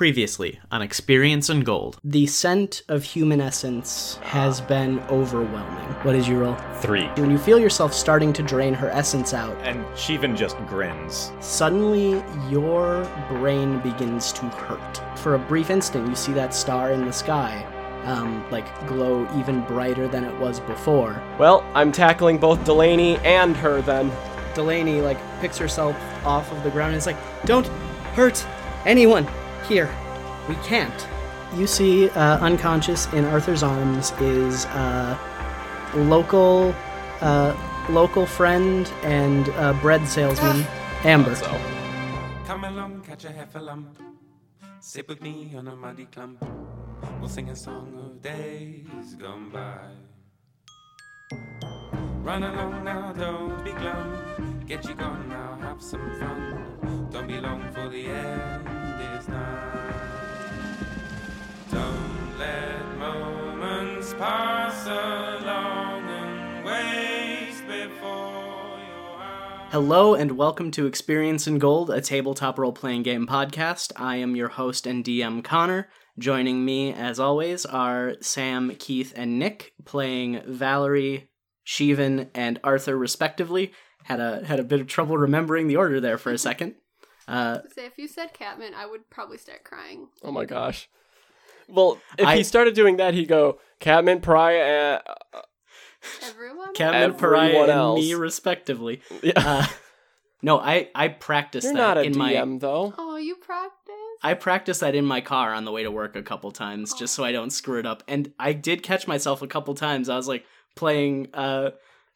Previously on Experience and Gold. The scent of human essence has been overwhelming. What is your roll? Three. When you feel yourself starting to drain her essence out, And Shivan just grins. suddenly your brain begins to hurt. For a brief instant, you see that star in the sky, um, like glow even brighter than it was before. Well, I'm tackling both Delaney and her then. Delaney like picks herself off of the ground and is like, "Don't hurt anyone here. We can't." You see, uh, unconscious in Arthur's arms is uh, local, uh, local friend and uh, bread salesman Amber. So, Come along, catch a heffalump. Sit with me on a muddy clump. We'll sing a song of days gone by. Run along now, don't be glum. Get you gone now, have some fun. Don't be long for the end is nigh. Don't let moments pass along and waste before your. Hello and welcome to Experience and Gold, a tabletop role playing game podcast. I am your host and DM Connor. Joining me, as always, are Sam, Keith, and Nick playing Valerie, Shivan, and Arthur, respectively. Had a had a bit of trouble remembering the order there for a second. Uh, Say if you said Catman, I would probably start crying. oh my gosh. Well, if I- he started doing that, he'd go Catman, Pariah, uh, Everyone. Kevin, Pariah, Everyone and me, respectively. yeah. Uh, no, I I practice You're that not a in DM my though. oh, you practice. I practice that in my car on the way to work a couple times just so I don't screw it up. And I did catch myself a couple times. I was like playing uh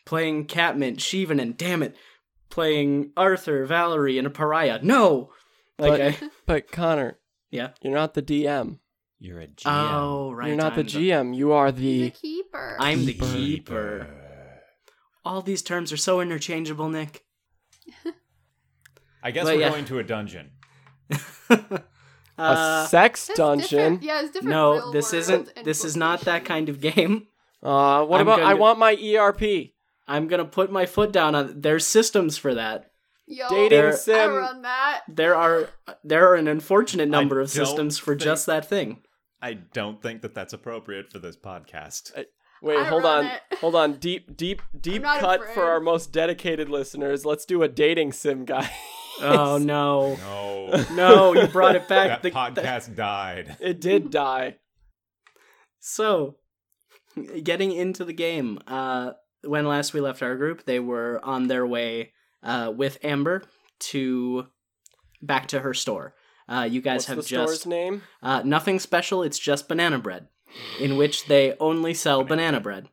playing Catmint, Shivan, and damn it, playing Arthur, Valerie, and a pariah. No! Like But, I, but Connor, Yeah. you're not the DM. You're a GM. Oh right. you're not the I'm GM. You are He's the. keeper. I'm the keeper. All these terms are so interchangeable, Nick. I guess But we're yeah. going to a dungeon. a Uh, sex dungeon. different. Yeah, it's different. no, real this world isn't this is not that kind of game. Uh, what I'm about? I gonna- want my ERP. I'm gonna put my foot down on there's systems for that. Yo, Dating There- I sim. run that. There are there are an unfortunate number of systems for think- just that thing. I don't think that that's appropriate for this podcast. Wait, I hold on, it. hold on. Deep, deep, deep cut afraid. for our most dedicated listeners. Let's do a dating sim, guy. Oh no. No. No, you brought it back. that The- podcast died. It did die. so, getting into the game, uh, when last we left our group, they were on their way uh, with Amber to back to her store. Uh, you guys What's have the just store's name? uh, nothing special. It's just banana bread, in which they only sell banana bread.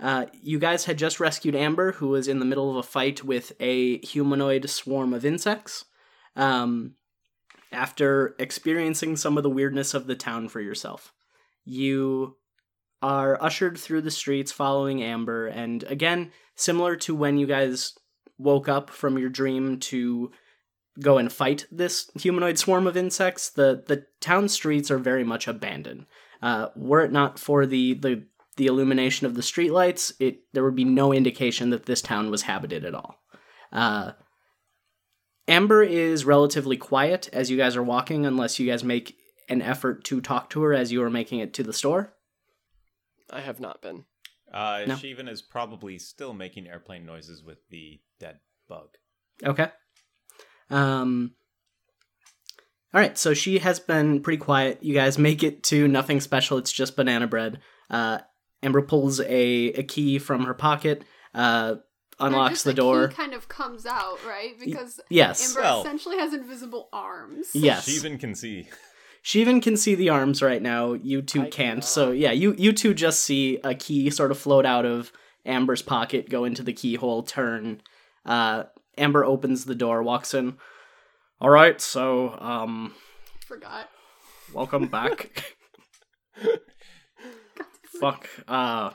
Uh, you guys had just rescued Amber, who was in the middle of a fight with a humanoid swarm of insects. Um, after experiencing some of the weirdness of the town for yourself, you are ushered through the streets following Amber, and again, similar to when you guys woke up from your dream to go and fight this humanoid swarm of insects, the the town streets are very much abandoned. Uh, were it not for the the the illumination of the streetlights, it there would be no indication that this town was habited at all. Uh, Amber is relatively quiet as you guys are walking, unless you guys make an effort to talk to her as you are making it to the store. I have not been. Uh, No. Shivan is probably still making airplane noises with the dead bug. Okay. Um. All right, so she has been pretty quiet. You guys make it to nothing special. It's just banana bread. Uh, Amber pulls a, a key from her pocket, uh, unlocks just the key door. kind of comes out, right? Because Yes, Amber Well- essentially has invisible arms. yes. Shivan can see. Shivan can see the arms right now. You two I can't. cannot. So yeah, you you two just see a key sort of float out of Amber's pocket, go into the keyhole, turn. Uh, Amber opens the door, walks in. All right, so um, Forgot. welcome back. Fuck. Uh,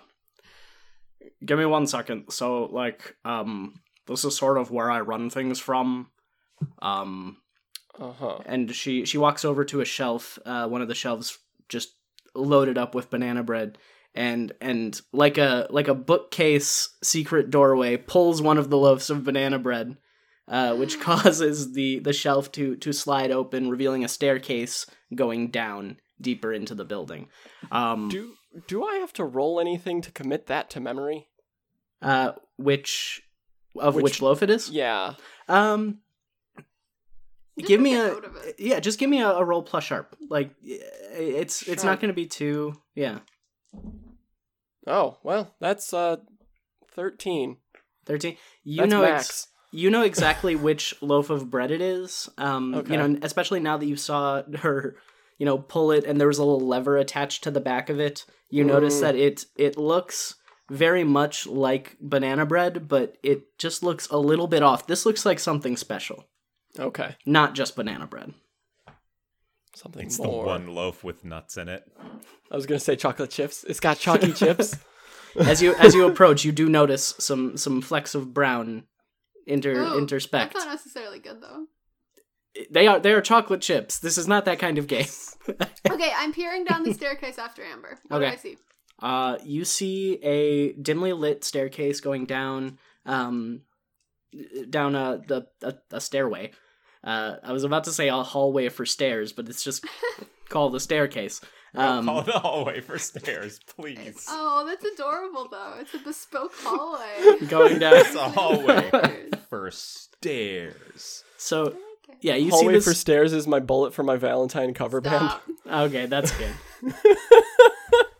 give me one second. So like um, this is sort of where I run things from. Um, Uh huh. and she she walks over to a shelf uh one of the shelves just loaded up with banana bread and and like a like a bookcase secret doorway pulls one of the loaves of banana bread uh, which causes the the shelf to to slide open revealing a staircase going down deeper into the building. Um, Do do I have to roll anything to commit that to memory? uh, which of which, Which- loaf it is? Yeah. Um, Just give me a a of it. yeah. Just give me a, a roll plus sharp. Like it's it's not going to be too yeah. Oh well, that's uh, thirteen. Thirteen. You That's know max. ex- you know exactly which loaf of bread it is. Um, Okay. you know, especially now that you saw her, you know, pull it and there was a little lever attached to the back of it. You notice Mm. that it it looks very much like banana bread, but it just looks a little bit off. This looks like something special, Okay. not just banana bread. Something It's more. the one loaf with nuts in it. I was gonna say chocolate chips. It's got chalky chips. As you as you approach, you do notice some some flecks of brown inter Ooh, interspect. That's not necessarily good though. They are they are chocolate chips. This is not that kind of game. Okay, I'm peering down the staircase after Amber. What Okay. do I see? Uh, you see a dimly lit staircase going down, um, down a the a, a stairway. Uh, I was about to say a hallway for stairs, but it's just called a staircase. Don't Um, call it a hallway for stairs, please. Oh, that's adorable though. It's a bespoke hallway. going down. It's a hallway for stairs. So yeah, you Hallway see this. for stairs is my bullet for my Valentine cover band. Okay, that's good.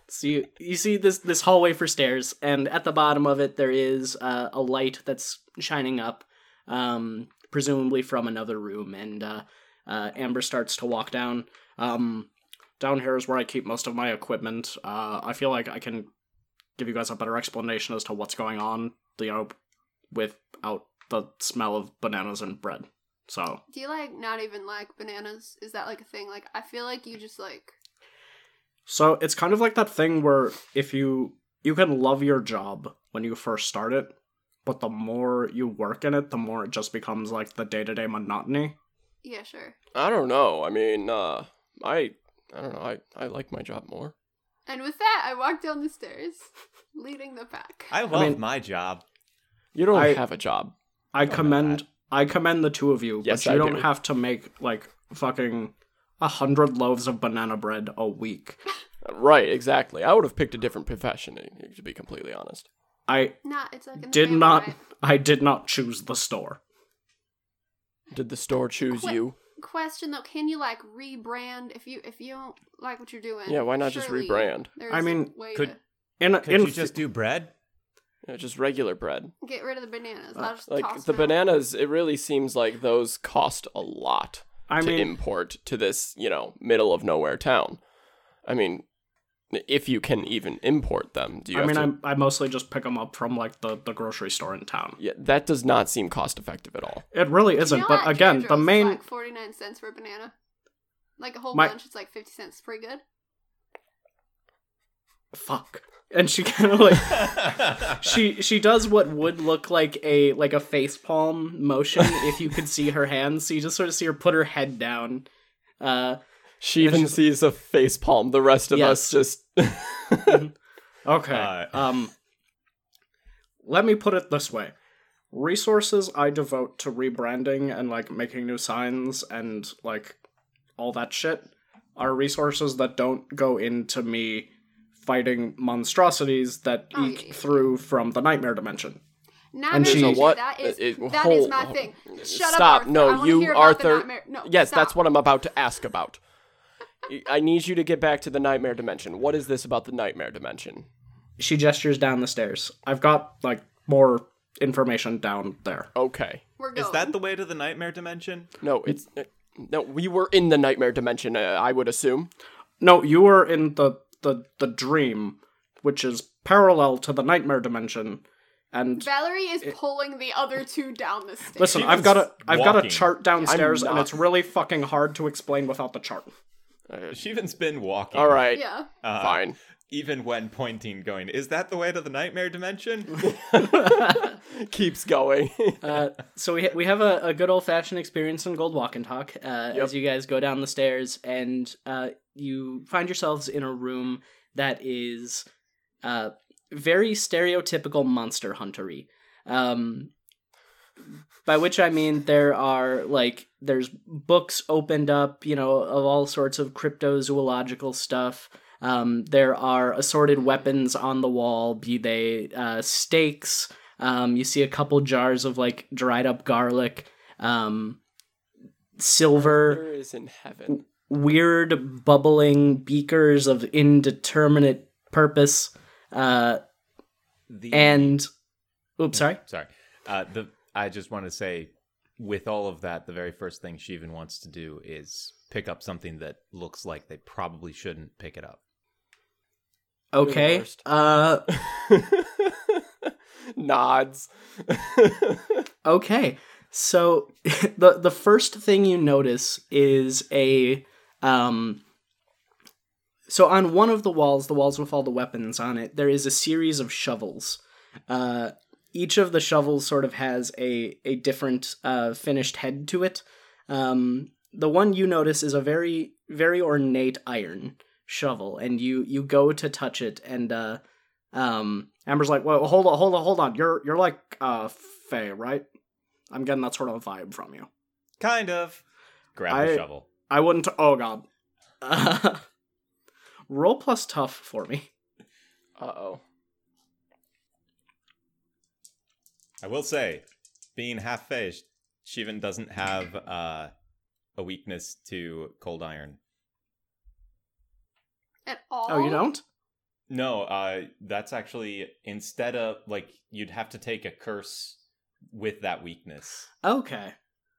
so you, you see this this hallway for stairs, and at the bottom of it there is uh, a light that's shining up, um, presumably from another room. And uh, uh, Amber starts to walk down. Um, down here is where I keep most of my equipment. Uh, I feel like I can give you guys a better explanation as to what's going on. You know, without the smell of bananas and bread. So Do you like not even like bananas? Is that like a thing? Like I feel like you just like So it's kind of like that thing where if you you can love your job when you first start it, but the more you work in it, the more it just becomes like the day-to-day monotony. yeah, sure. I don't know. I mean, uh, I I don't know. I I like my job more. And with that, I walk down the stairs, leading the pack. I love mean- my job. You don't I- have a job. I know commend. I commend the two of you, Yes, but you I don't do. have to make like fucking a hundred loaves of banana bread a week. Right, exactly. I would have picked a different profession, to be completely honest. I Not. It's like did family, not right? I did not choose the store. Did the store choose Quit. you? Question though, can you like rebrand if you if you don't like what you're doing? Yeah, why not just rebrand? I mean, could- to In Could in you just do bread? Yeah, just regular bread. get rid of the bananas. Uh, I'll just Like toss the them out. bananas, it really seems like those cost a lot I to mean import to this, you know, middle of nowhere town. I mean, if you can even import them, do you I have mean to? I'm, I mostly just pick them up from like the, the grocery store in town. Yeah, that does not seem cost effective at all. It really isn't, know but again, the main like forty nine cents for a banana. Like a whole My- bunch, it's like fifty cents. Pretty good. fuck and she kind of like she she does what would look like a like a face palm motion if you could see her hands so you just sort of see her put her head down uh She even she's- sees a face palm. The rest of us Yes. just. okay Uh, um let me put it this way resources i devote to rebranding and like making new signs and like all that shit are resources that don't go into me fighting monstrosities that Oh, eke yeah, yeah. through from the nightmare dimension Nightmare And she- Dimension, What? That is It- that hold- is my hold- thing. Shut Stop. up, Arthur. No, you, hear the Arthur. No, yes, stop. that's what I'm about to ask about. I need you to get back to the nightmare dimension. What is this about the nightmare dimension? she gestures down the stairs i've got like more information down there Okay. We're going. Is that the way to the nightmare dimension? No, it's uh, no. We were in the nightmare dimension. Uh, I would assume. no you were in the the the dream which is parallel to the nightmare dimension and Valerie is pulling the other two down the stairs. Listen, She I've got a I've got a chart downstairs, and it's really fucking hard to explain without the chart. Shivan's been walking. All right. Yeah. uh, Fine. Even when pointing, going, is that the way to the nightmare dimension? Keeps going. Uh, so we ha- we have a, a good old fashioned Experience and Gold Walk and Talk uh, as you guys go down the stairs, and uh, you find yourselves in a room that is uh, very stereotypical monster huntery. Um, by which I mean there are like there's books opened up, you know, of all sorts of cryptozoological stuff. Um, there are assorted weapons on the wall, be they uh, stakes. Um, you see a couple jars of like dried up garlic, um, silver, Where is in heaven? weird bubbling beakers of indeterminate purpose, uh, The and oops, sorry. sorry. Uh, the I just want to say, with all of that, the very first thing Shivan wants to do is pick up something that looks like they probably shouldn't pick it up. Okay. Uh, Nods. Okay. So the the first thing you notice is a um so on one of the walls, the walls with all the weapons on it, there is a series of shovels. Uh each of the shovels sort of has a a different uh finished head to it. Um the one you notice is a very very ornate iron shovel and you you go to touch it and uh um Amber's like, "Well, hold on, hold on, hold on. You're you're like uh Fae, right? I'm getting that sort of vibe from you. Kind of. Grab I- the shovel. I wouldn't. Oh God. roll plus tough for me. Uh oh. I will say, being half fish, Shivan doesn't have uh, a weakness to cold iron. At all. Oh, you don't? No, uh, that's actually instead of like you'd have to take a curse with that weakness, Okay.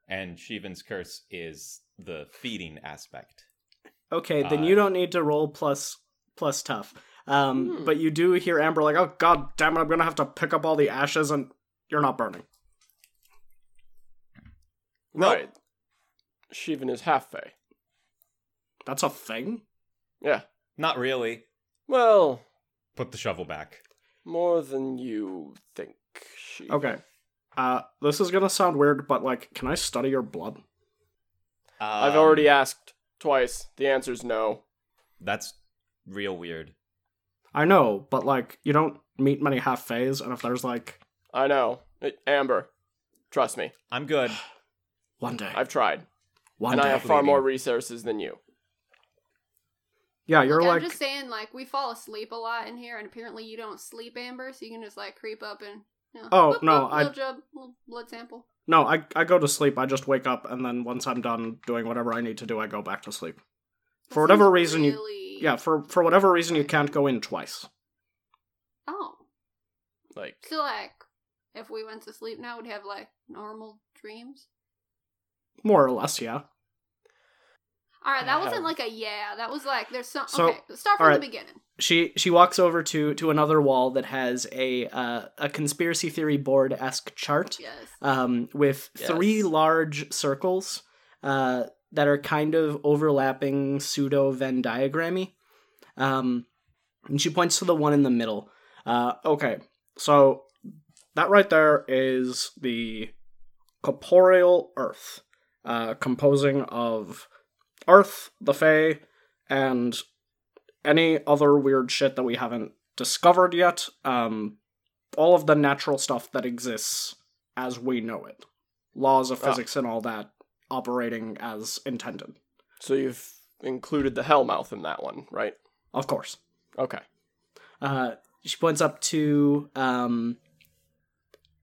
and Shivan's curse is the feeding aspect. Okay, then Uh, you don't need to roll plus plus tough. Um, Hmm. but you do hear Amber like, "Oh God damn it! I'm gonna have to pick up all the ashes, and you're not burning." Nope. Right. Shivan is half Fey. That's a thing. Yeah. Not really. Well, Put the shovel back. more than you think, Shivan. Okay. Uh, this is gonna sound weird, but like, can I study your blood? I've Um, already asked twice. The answer's no. That's real weird. I know, but like, you don't meet many half phase, and if there's like I know. Amber, trust me. I'm good. one day, I've tried. one and day, I have far more resources than you. yeah, you're Look, like, I'm just saying, like, we fall asleep a lot in here, and apparently you don't sleep, Amber, so you can just, like, creep up and, you know, Oh, whoop, no, whoop, I- little job, little blood sample. No, I I go to sleep. I just wake up and then once I'm done doing whatever I need to do, I go back to sleep. That For whatever seems reason you- Yeah, for for whatever reason you can't go in twice. Oh. Like, So, like, if we went to sleep now, we'd have, like, normal dreams? More or less, yeah. Alright, that I wasn't have- like a yeah. That was like, there's some... So, okay, start from alright. the beginning. She she walks over to to another wall that has a uh, a conspiracy theory board esque chart. Yes. um, with Yes. three large circles uh, that are kind of overlapping pseudo Venn diagrammy. Um, and she points to the one in the middle. Uh, okay, so that right there is the corporeal earth, uh, composing of earth, the Fae, and any other weird shit that we haven't discovered yet. Um, all of the natural stuff that exists as we know it. Laws of Ah. physics and all that operating as intended. so you've included the Hellmouth in that one, right? Of course. Okay. Uh, she points up to um,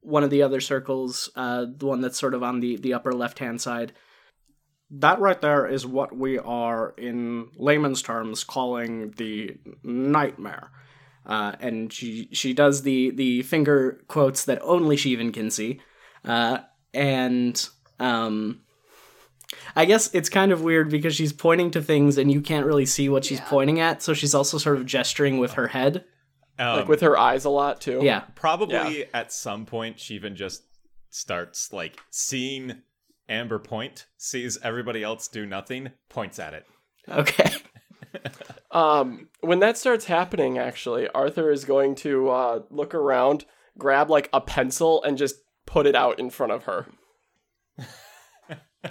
one of the other circles, uh, the one that's sort of on the, the upper left hand side. That right there is what we are, in layman's terms, calling the nightmare. Uh, and she she does the the finger quotes that only Shivan can see, uh, and um, I guess it's kind of weird because she's pointing to things and you can't really see what she's Yeah. pointing at, so she's also sort of gesturing with her head. Um, like with her eyes a lot, too. Yeah, probably at some point Shivan just starts like seeing Amber point, sees everybody else do nothing, points at it. okay. Um, when that starts happening, actually, Arthur is going to uh, look around, grab like a pencil, and just put it out in front of her.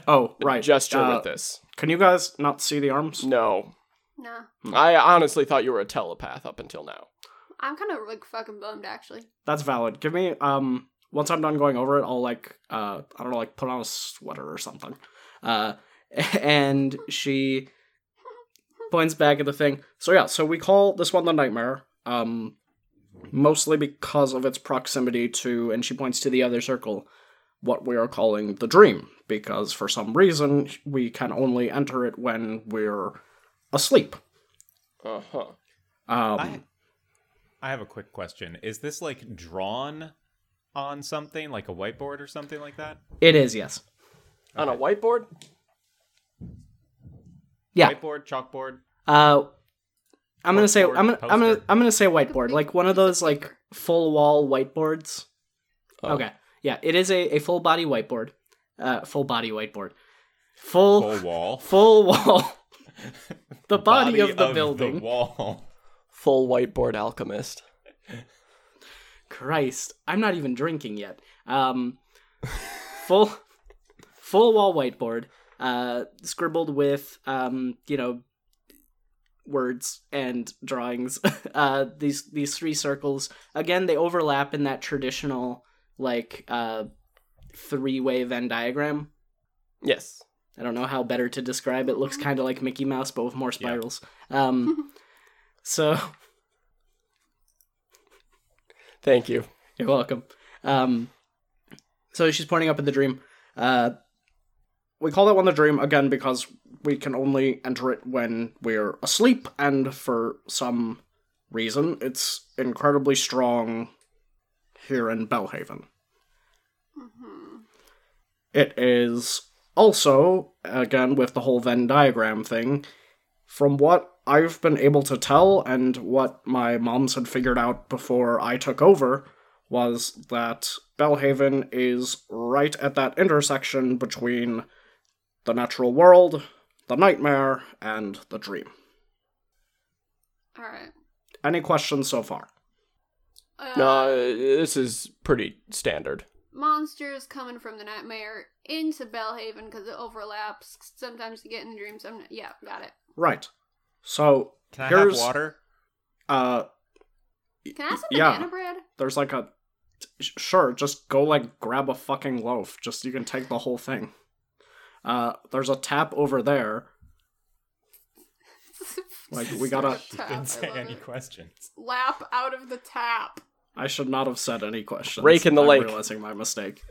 Oh, right. Gesture Uh, with this. Can you guys not see the arms? No, No. I honestly thought you were a telepath up until now. I'm kind of, like, fucking bummed, actually. That's valid. Give me um once I'm done going over it, I'll like uh I don't know, like put on a sweater or something. Uh and she points back at the thing. So yeah, so we call this one the nightmare. Um mostly because of its proximity to and she points to the other circle what we are calling the dream because for some reason we can only enter it when we're asleep. Uh huh. Um I, I have a quick question. Is this like drawn on something, like a whiteboard or something like that? it is, yes. On a whiteboard? Yeah. Whiteboard, chalkboard. Uh, I'm gonna say I'm gonna I'm gonna. I'm gonna say whiteboard, like one of those like full wall whiteboards. Oh. Okay, yeah, it is a, a full body whiteboard, uh, full body whiteboard, full Full wall. full wall. the body, of the building. the wall. Full whiteboard alchemist. Christ, I'm not even drinking yet. Um, full full wall whiteboard, uh, scribbled with um, you know, words and drawings. uh, these these three circles again, they overlap in that traditional like uh, three way Venn diagram. Yes. I don't know how better to describe it. Looks kind of like Mickey Mouse, but with more spirals. Um, so Thank you. You're welcome. Um, so she's pointing up at the dream. Uh, we call that one the dream again because we can only enter it when we're asleep, and for some reason, it's incredibly strong here in Bellhaven. It is also, again, with the whole Venn diagram thing, from what I've been able to tell and what my moms had figured out before I took over, was that Bellhaven is right at that intersection between the natural world, the nightmare, and the dream. All right. Any questions so far? Uh, No, this is pretty standard. monsters coming from the nightmare into Bellhaven because it overlaps. Sometimes you get in the dream. Some yeah, got it. Right. So Can I here's have water? uh Can I have some Yeah. banana bread? there's like a sure just go like grab a fucking loaf just you can take the whole thing uh there's a tap over there Like, we gotta- Tap, Didn't say any it. questions. Lap out of the tap. i should not have said any questions Rake in the I'm lake. realizing my mistake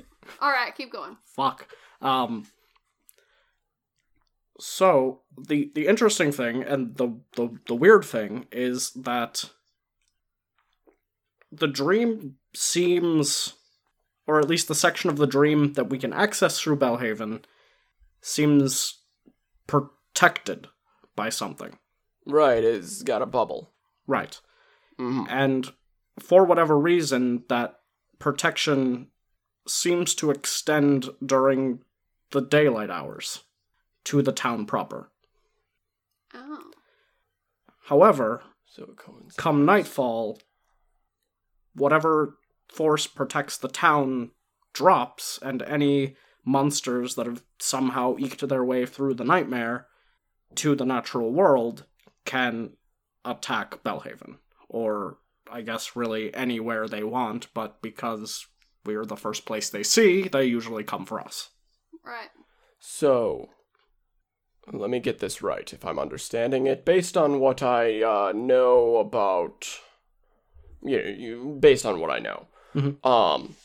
All right, keep going. fuck um so the the interesting thing and the the, the weird thing is that the dream seems or at least the section of the dream that we can access through Bellhaven seems protected by something Right, it's got a bubble. right Mhm. and for whatever reason that protection seems to extend during the daylight hours to the town proper Oh. however So come nightfall whatever force protects the town drops and any monsters that have somehow eked their way through the nightmare to the natural world can attack Bellhaven or I guess really anywhere they want but because we're the first place they see they usually come for us Right. So, let me get this right if I'm understanding it. Based on what I uh, know about, you, you, based on what I know, Mhm. um,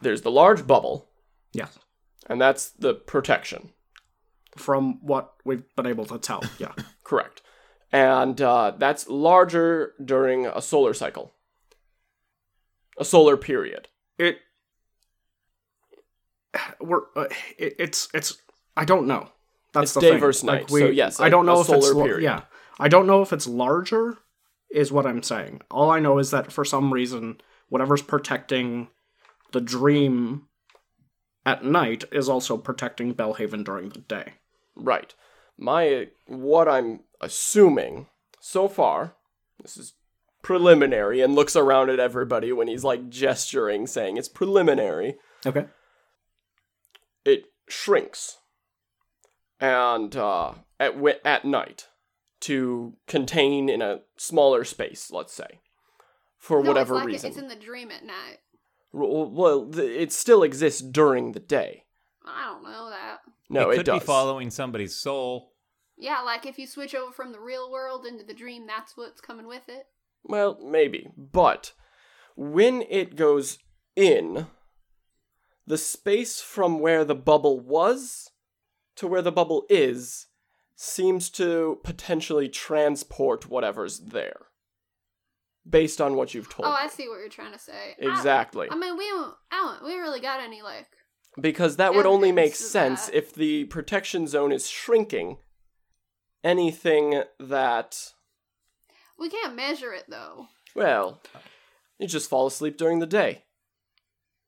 there's the large bubble, yes and that's the protection. from what we've been able to tell yeah Correct. And uh, that's larger during a solar cycle, a solar period. it we're uh, it, it's it's I don't know. That's It's the day thing. versus Like night, we, so yes, I don't know if it's period. yeah. I don't know if it's larger. Is what I'm saying. All I know is that for some reason, whatever's protecting the dream at night is also protecting Bellhaven during the day. Right. My what I'm assuming so far, this is preliminary, and looks around at everybody when he's like gesturing, saying it's preliminary. Okay. It shrinks, and uh, at wi- at night to contain in a smaller space, let's say, for No, whatever it's like reason. It's in the dream at night. R- Well, th- it still exists during the day. I don't know that. No, it it, could does. be following somebody's soul. Yeah, like if you switch over from the real world into the dream, that's what's coming with it. Well, maybe. But when it goes in, the space from where the bubble was to where the bubble is seems to potentially transport whatever's there. Based on what you've told Oh, I see what you're trying to say. Exactly. I, mean, we don't, I don't, we really got any like. Because that would only make sense that. if the protection zone is shrinking. Anything that, We can't measure it though. well, you just fall asleep during the day.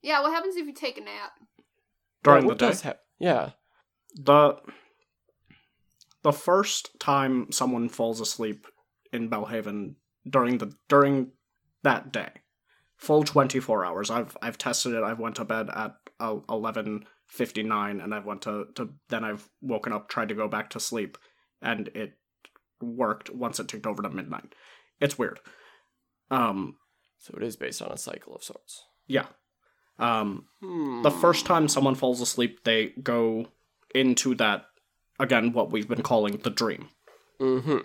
Yeah, what happens if you take a nap? During Yeah, the day. does hap- yeah. The the first time someone falls asleep in Bellhaven during the during that day, full twenty four hours. I've I've tested it. I've went to bed at eleven fifty nine, and I've went to, to then I've woken up, tried to go back to sleep, and it worked once it ticked over to midnight. It's weird. Um, So it is based on a cycle of sorts. yeah. Um, Hmm. the first time someone falls asleep, they go into that again what we've been calling the dream. Mm-hmm.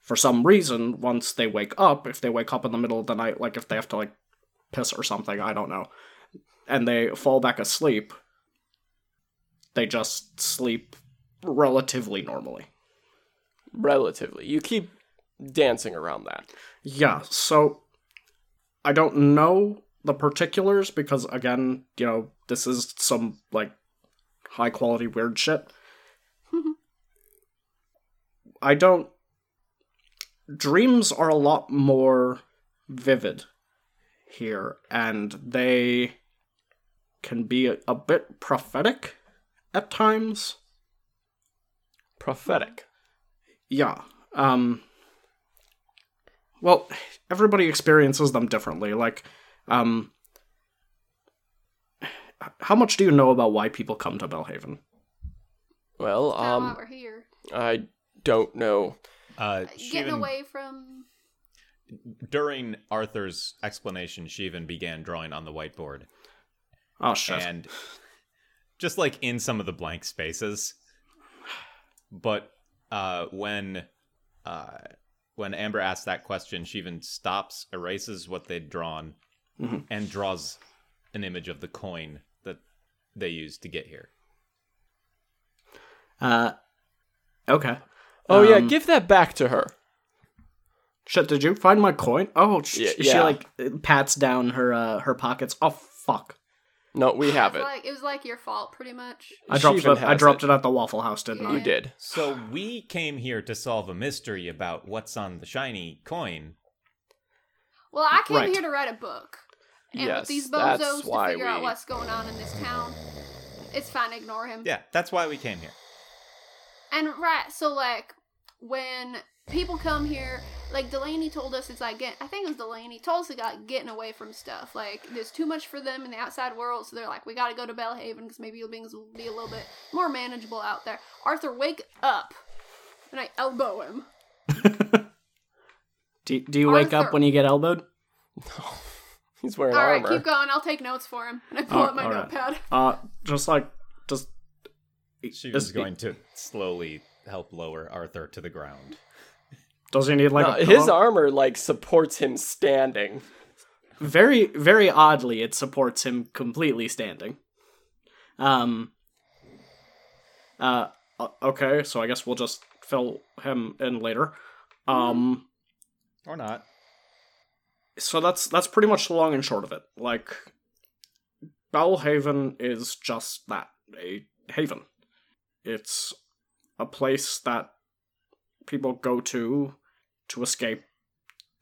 For some reason, once they wake up, if they wake up in the middle of the night, like if they have to like piss or something, I don't know, and they fall back asleep, they just sleep relatively normally. Relatively. You keep dancing around that. Yeah, so I don't know the particulars because again, you know, this is some like high quality weird shit. I don't dreams are a lot more vivid here and they can be a, a bit prophetic at times. Prophetic. Yeah. Um well, everybody experiences them differently. Like um how much do you know about why people come to Bellhaven? Well, um, why we're here. I don't know. Uh, Getting Shivan- away from. during Arthur's explanation, Shivan began drawing on the whiteboard, Oh shit. and just like in some of the blank spaces. But uh, when uh, when Amber asks that question, Shivan stops, erases what they'd drawn, Mhm. and draws an image of the coin that they used to get here. Uh okay. Oh yeah, Um, give that back to her. Shit, did you find my coin? Oh, sh- Yeah, she like pats down her uh her pockets. Oh fuck. No, we have It's it. like it was like your fault, pretty much. I dropped it, I dropped it. it. at the Waffle House, didn't You I? You did. So we came here to solve a mystery about what's on the shiny coin. Well, I came Right. here to write a book. And Yes, with these that's bozos to why figure out we- what's going on in this town, it's fine. Ignore him. Yeah, that's why we came here. And right, so like when people come here, like Delaney told us, it's like get. I think it was Delaney told us about getting away from stuff. Like there's too much for them in the outside world, so they're like, we got to go to Bellhaven because maybe things will be a little bit more manageable out there. Arthur, wake up! And I elbow him. Do, do you wake up when you get elbowed? He's wearing All right, armor. keep going. I'll take notes for him. And I pull Oh, up my all right. notepad. Uh just like just She does- was going to slowly help lower Arthur to the ground. Does he need like No, a his armor like supports him standing. very very oddly it supports him completely standing um uh okay so i guess we'll just fill him in later um Or not. So that's that's pretty much the long and short of it. Like Bellhaven is just that a haven. It's a place that people go to to escape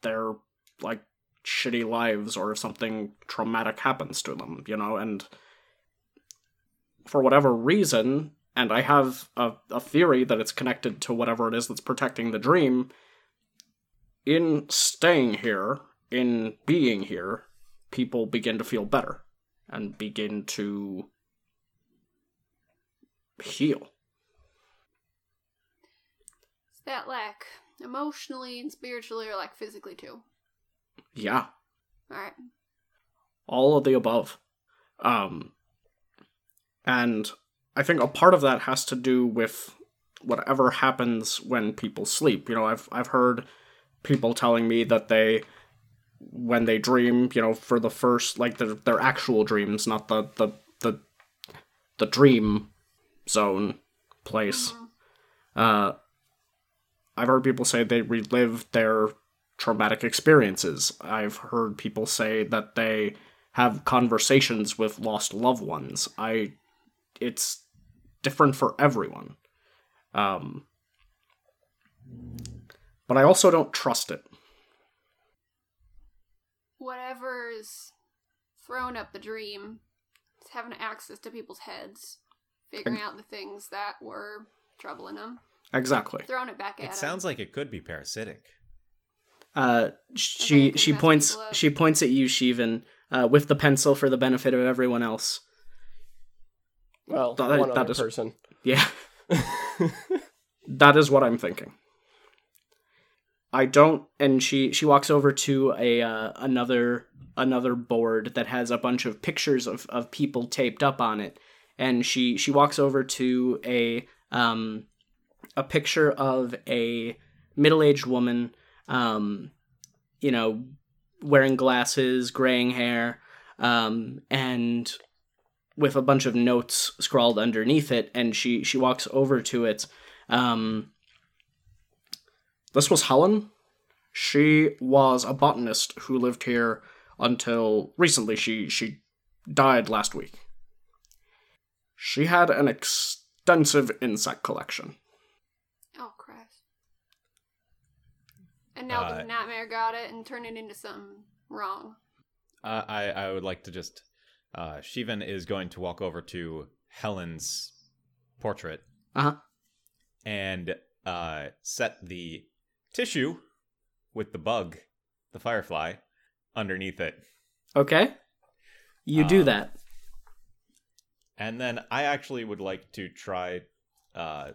their like shitty lives or if something traumatic happens to them you know and for whatever reason and i have a, a theory that it's connected to whatever it is that's protecting the dream in staying here in being here people begin to feel better and begin to heal Is that like emotionally and spiritually, or like physically too? yeah All right. all of the above. Um, and I think a part of that has to do with whatever happens when people sleep. You know, I've I've heard people telling me that they when they dream, you know, for the first like their their actual dreams, not the the the the dream zone place. Uh I've heard people say they relive their traumatic experiences. I've heard people say that they have conversations with lost loved ones. I it's different for everyone. Um but I also don't trust it. Whatever's throwing up the dream is having access to people's heads, figuring out the things that were troubling them, Exactly. throwing it back at It 'em. sounds like it could be parasitic. Uh, she she mess points people up. she points at you, Shivan, uh, with the pencil for the benefit of everyone else. Well, That- one that other is- person. Yeah, that is what I'm thinking. I don't, and she she walks over to a uh, another another board that has a bunch of pictures of of people taped up on it, and she she walks over to a um a picture of a middle aged woman, um, you know, wearing glasses, graying hair, um, and with a bunch of notes scrawled underneath it, and she she walks over to it. Um, this was Helen. She was a botanist who lived here until recently. She she died last week. She had an extensive insect collection. Oh, Christ. And now Uh, the nightmare got it and turned it into something wrong. Uh, I I would like to just. Uh, Shivan is going to walk over to Helen's portrait Uh huh. and uh, set the tissue with the bug, the firefly, underneath it. Okay. You do Um, that. And then I actually would like to try uh,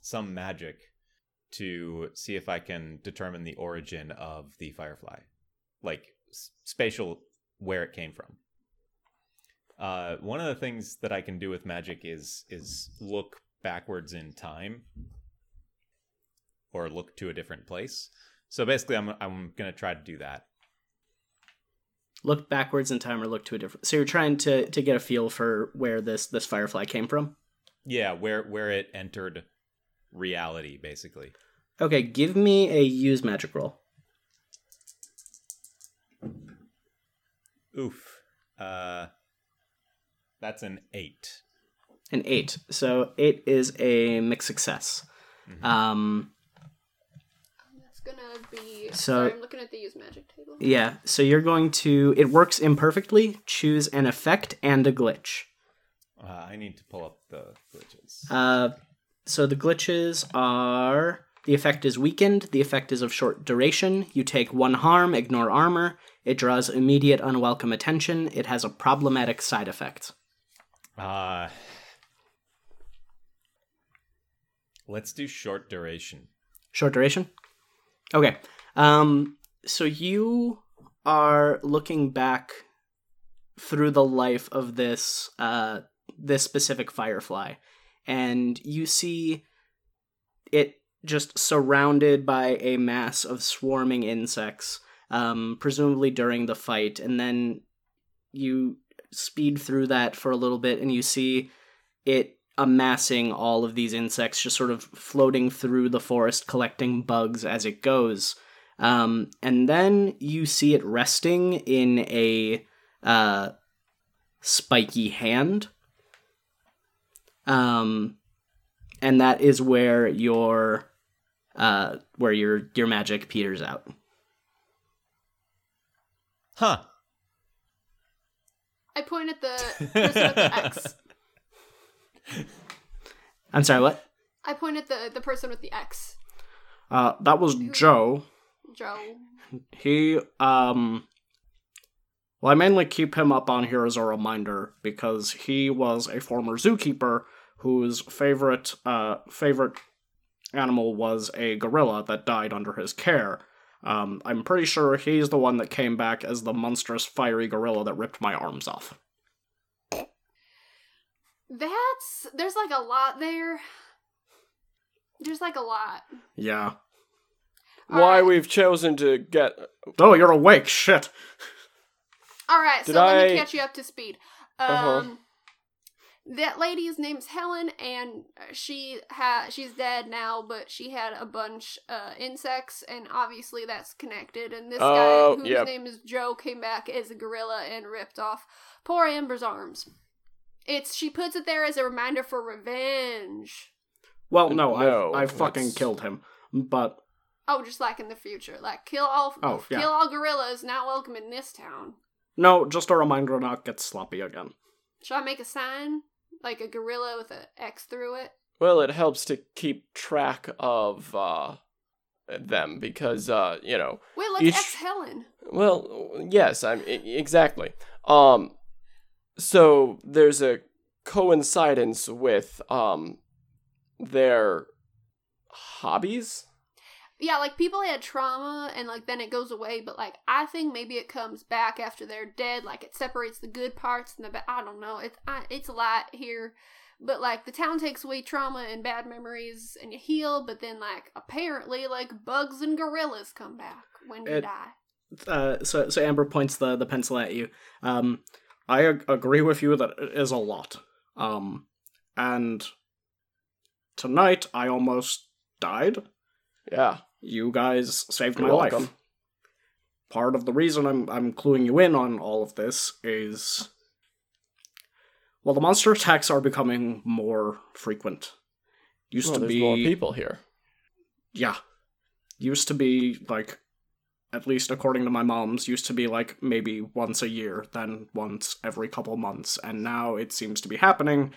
some magic to see if I can determine the origin of the firefly, like s- spatial where it came from. Uh, one of the things that I can do with magic is is look backwards in time, or look to a different place. So basically, I'm I'm gonna try to do that. Look backwards in time or look to a different. So you're trying to to get a feel for where this this firefly came from. Yeah, where where it entered reality, basically. Okay, give me a use magic roll. Oof. Uh, that's an eight. An eight. So eight is a mixed success. Um, That's gonna be. So- sorry, I'm looking at the use magic table. yeah. So you're going to. It works imperfectly. Choose an effect and a glitch. Uh, I need to pull up the glitches. Uh, so the glitches are the effect is weakened. The effect is of short duration. You take one harm. Ignore armor. It draws immediate unwelcome attention. It has a problematic side effect. Uh, let's do short duration. Short duration. Okay. Um. So you are looking back through the life of this uh this specific firefly, and you see it just surrounded by a mass of swarming insects, um, presumably during the fight, and then you speed through that for a little bit, and you see it amassing all of these insects, just sort of floating through the forest, collecting bugs as it goes. Um, and then you see it resting in a uh, spiky hand. Um, and that is where your uh, where your your magic peters out. Huh. I point at the person with the X. I'm sorry, what? I pointed the the person with the X. Uh, that was Joe. Joe. He, um. Well, I mainly keep him up on here as a reminder because he was a former zookeeper whose favorite, uh, favorite animal was a gorilla that died under his care. Um, I'm pretty sure he's the one that came back as the monstrous fiery gorilla that ripped my arms off. That's there's like a lot there. There's like a lot. Yeah. Why Alright. we've chosen to get. Oh, you're awake. Shit. All right, so Did let I- me catch you up to speed. Um, Uh-huh. that lady's name's Helen, and she ha she's dead now, but she had a bunch uh insects, and obviously that's connected. And this Oh, guy, whose yep. name is Joe, came back as a gorilla and ripped off poor Amber's arms. It's she puts it there as a reminder for revenge. Well, no, No, I I fucking that's- killed him. But Oh, just like in the future, like kill all Oh, yeah. kill all gorillas, not welcome in this town. no, just a reminder not get sloppy again. Should I make a sign like a gorilla with an X through it? Well, it helps to keep track of uh, them because, uh, you know. Wait, let's Each- X Helen. Well, yes, I'm exactly. Um, so there's a coincidence with um their hobbies. Yeah, like people had trauma and like then it goes away, but like I think maybe it comes back after they're dead. Like it separates the good parts and the bad. I don't know. It's I, it's a lot here, but like the town takes away trauma and bad memories and you heal. But then like apparently like bugs and gorillas come back when you It- die. Uh, so, so Amber points the, the pencil at you. Um, I ag- agree with you that it is a lot. Um, and tonight I almost died. Yeah. You guys saved my You're life. welcome. Part of the reason I'm I'm cluing you in on all of this is well, the monster attacks are becoming more frequent. Used Well, to be more people here. yeah. Used to be like at least according to my mom's used to be like maybe once a year, then once every couple months, and now it seems to be happening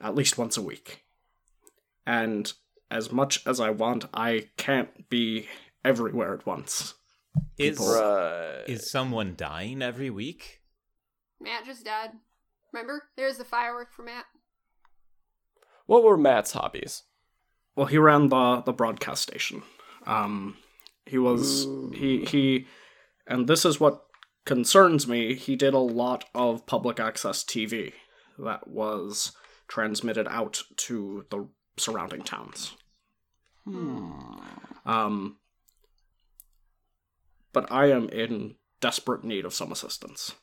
at least once a week. And as much as I want, I can't be everywhere at once. Is Right. is someone dying every week? Matt just died. Remember? There's the firework for Matt. What were Matt's hobbies? Well, he ran the the broadcast station. Um, he was he he, and this is what concerns me. He did a lot of public access TV that was transmitted out to the surrounding towns. Um, but I am in desperate need of some assistance.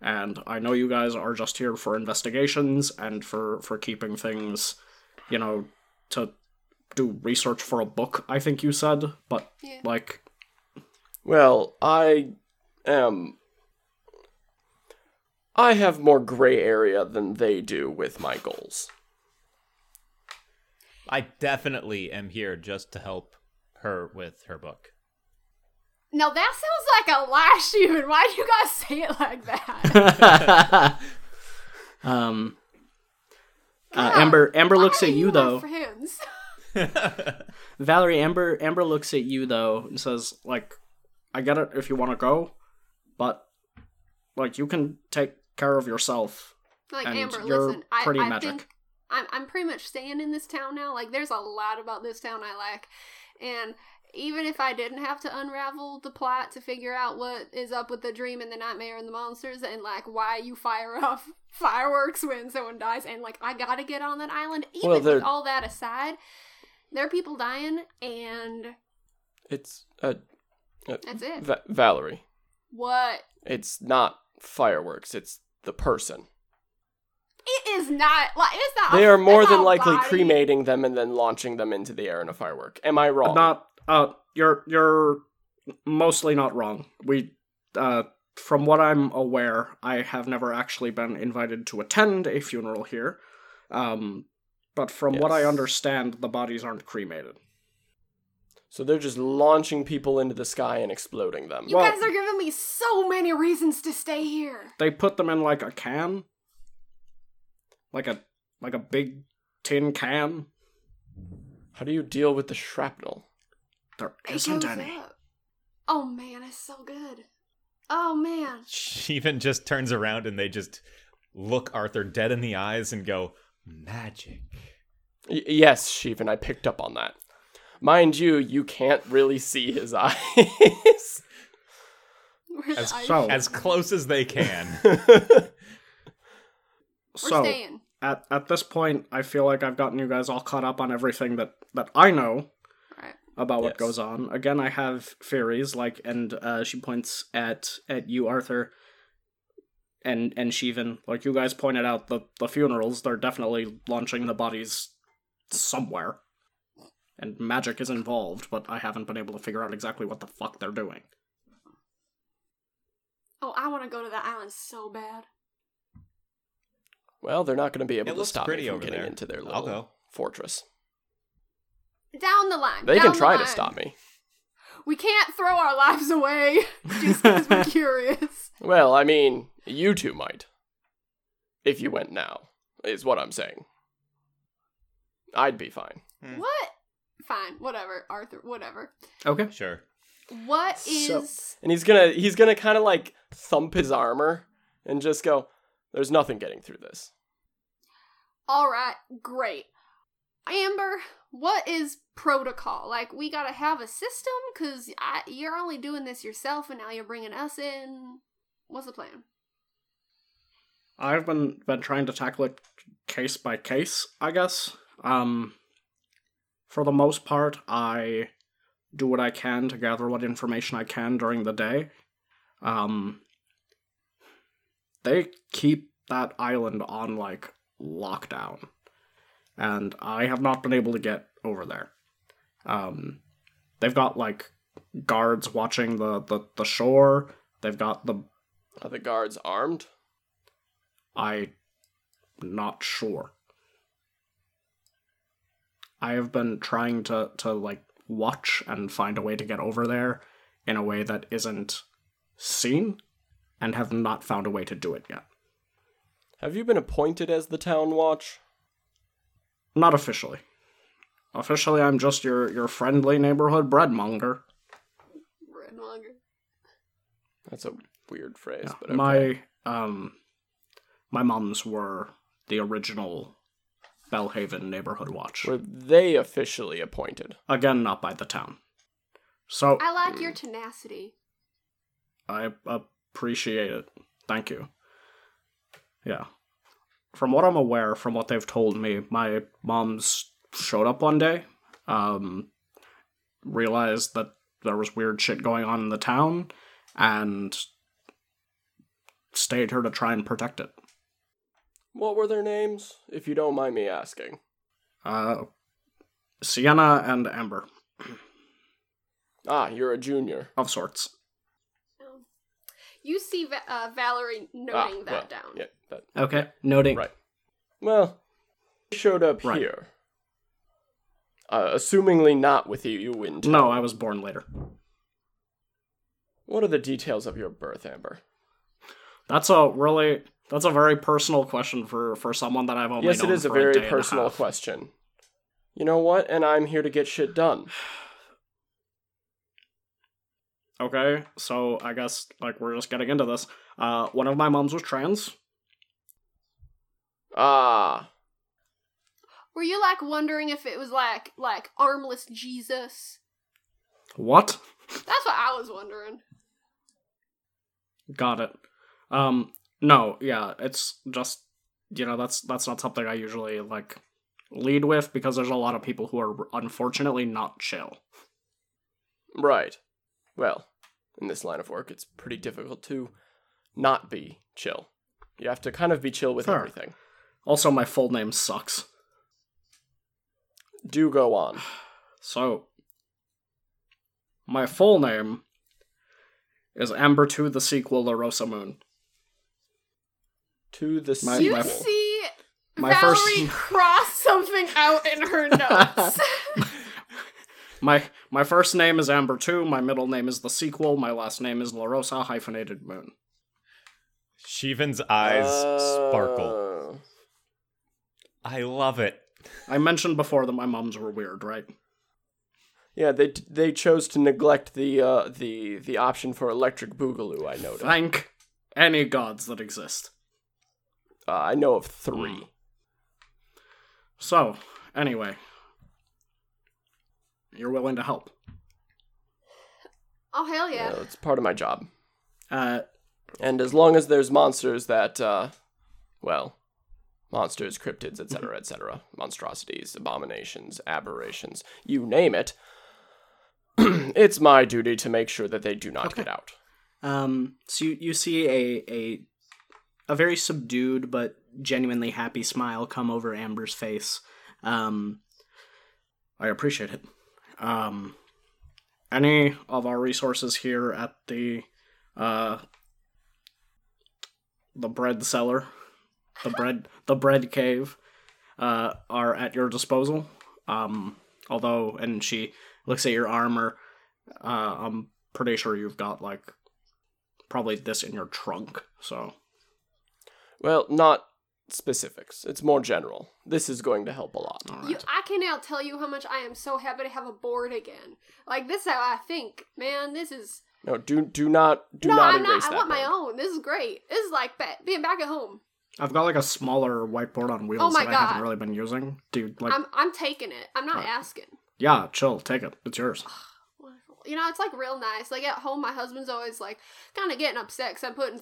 And I know you guys are just here for investigations and for for keeping things, you know, to do research for a book, I think you said, but Yeah. like Well, I am. I have more gray area than they do with my goals. I definitely am here just to help her with her book. Now that sounds like a lie, Steven. Why do you guys say it like that? um uh, Amber Amber looks at you my though. Friends? Valerie Amber Amber looks at you though and says like I get it if you want to go, but like you can take care of yourself. Like And Amber, you're listen, I, pretty I magic. think I'm I'm pretty much staying in this town now. Like there's a lot about this town I like, and even if I didn't have to unravel the plot to figure out what is up with the dream and the nightmare and the monsters and like why you fire off fireworks when someone dies and like I gotta get on that island. Even Well, with all that aside, there are people dying and It's uh, uh that's it. Va- Valerie. What? It's not fireworks. It's the person. It is not like it's not. They a- are more it's than a likely body. cremating them and then launching them into the air in a firework. Am I wrong? Not uh you're you're mostly not wrong. We uh from what I'm aware, I have never actually been invited to attend a funeral here. Um but from what I understand, the bodies aren't cremated. So they're just launching people into the sky and exploding them. You Well- guys are giving me so many reasons to stay here. They put them in like a can. Like a like a big tin can. How do you deal with the shrapnel? There It isn't any. up. Oh man, it's so good. Oh man. She even just turns around and they just look Arthur dead in the eyes and go, magic. Y- yes, Shivan, I picked up on that. Mind you, you can't really see his eyes. As- So As close as they can. We're so staying. at at this point, I feel like I've gotten you guys all caught up on everything that that I know Right. about what Yes. goes on. Again, I have theories like, and uh, she points at at you, Arthur, and and Shivan. Like you guys pointed out, the the funerals they're definitely launching the bodies somewhere, and magic is involved. But I haven't been able to figure out exactly what the fuck they're doing. Oh, I want to go to that island so bad. well, they're not going to be able It to stop me from getting there. into their little fortress. Down the line. They down can the try to stop me. We can't throw our lives away just because we're curious. Well, I mean, you two might. If you went now, is what I'm saying. I'd be fine. Hmm. What? Fine, whatever, Arthur, whatever. Okay. Sure. What So- And he's gonna he's gonna kind of like thump his armor and just go, "There's nothing getting through this." Alright, great. Amber, what is protocol? Like, we gotta have a system? Because you're only doing this yourself and now you're bringing us in. What's the plan? I've been been trying to tackle it case by case, I guess. Um for the most part, I do what I can to gather what information I can during the day. Um they keep that island on like lockdown. And I have not been able to get over there. Um they've got like guards watching the the, the shore. They've got the Are the guards armed? I not sure. I have been trying to to like watch and find a way to get over there in a way that isn't seen and have not found a way to do it yet. Have you been appointed as the town watch? Not officially. Officially I'm just your your friendly neighborhood breadmonger. Breadmonger. That's a weird phrase, Yeah. but okay. My um my moms were the original Bellhaven neighborhood watch. were they officially appointed? Again not by the town. So I like your tenacity. I appreciate it. Thank you. Yeah. From what I'm aware, from what they've told me, my mom's showed up one day, um, realized that there was weird shit going on in the town, and stayed here to try and protect it. What were their names, if you don't mind me asking? Uh, Sienna and Amber, Ah, you're a junior. of sorts. You see Va- uh, Valerie noting ah, that well, down. Yeah, that, Okay, noting. right. Well, they showed up Right. here. Uh, assumingly not with you you in town. No, I was born later. What are the details of your birth, Amber? That's a really that's a very personal question for for someone that I've only yes, it known is a for very day and personal question. You know what? And I'm here to get shit done. Okay, so I guess like we're just getting into this. Uh, one of my moms was trans. Ah, Were you like wondering if it was like like armless Jesus? What? That's what I was wondering. Got it. Um, no, yeah, it's just you know that's that's not something I usually like lead with because there's a lot of people who are unfortunately not chill. right. Well, in this line of work, it's pretty difficult to not be chill. You have to kind of be chill with Fair. everything. Also, my full name sucks. Do go on. So, my full name is Amber 2 the sequel La Rosa Moon. To the My- you sequel. my- see my Valerie first- cross something out in her notes. My my first name is Amber 2, my middle name is the sequel, my last name is Larosa hyphenated moon. Shivan's eyes sparkle. Uh, I love it. I mentioned before that my moms were weird, right? Yeah, they they chose to neglect the uh, the the option for electric boogaloo. I noted. Thank any gods that exist. Uh, I know of three. So, anyway. You're willing to help. Oh hell yeah! Uh, it's part of my job. Uh, And as long as there's monsters that, uh, well, monsters, cryptids, etc., etc., monstrosities, abominations, aberrations, you name it, it's my duty to make sure that they do not Okay. get out. Um, so you, you see a, a a very subdued but genuinely happy smile come over Amber's face. Um, I appreciate it. Um, any of our resources here at the uh the bread cellar, the bread the bread cave, uh, are at your disposal. Um, although, and she looks at your armor. Uh, I'm pretty sure you've got like probably this in your trunk. So Well, not specifics. It's more general. This is going to help a lot. all You, right. I cannot tell you how much I am so happy to have a board again. Like this, is how I think, man. This is No, do do not do no, not I'm erase not. I that. want my own. This is great. This is like ba- being back at home. I've got like a smaller whiteboard on wheels Oh my that I haven't really been using. Dude, like I'm I'm taking it. I'm not Alright. asking. yeah, chill, take it. It's yours. Wonderful. You know, it's like real nice. Like at home, my husband's always like kind of getting upset because I'm putting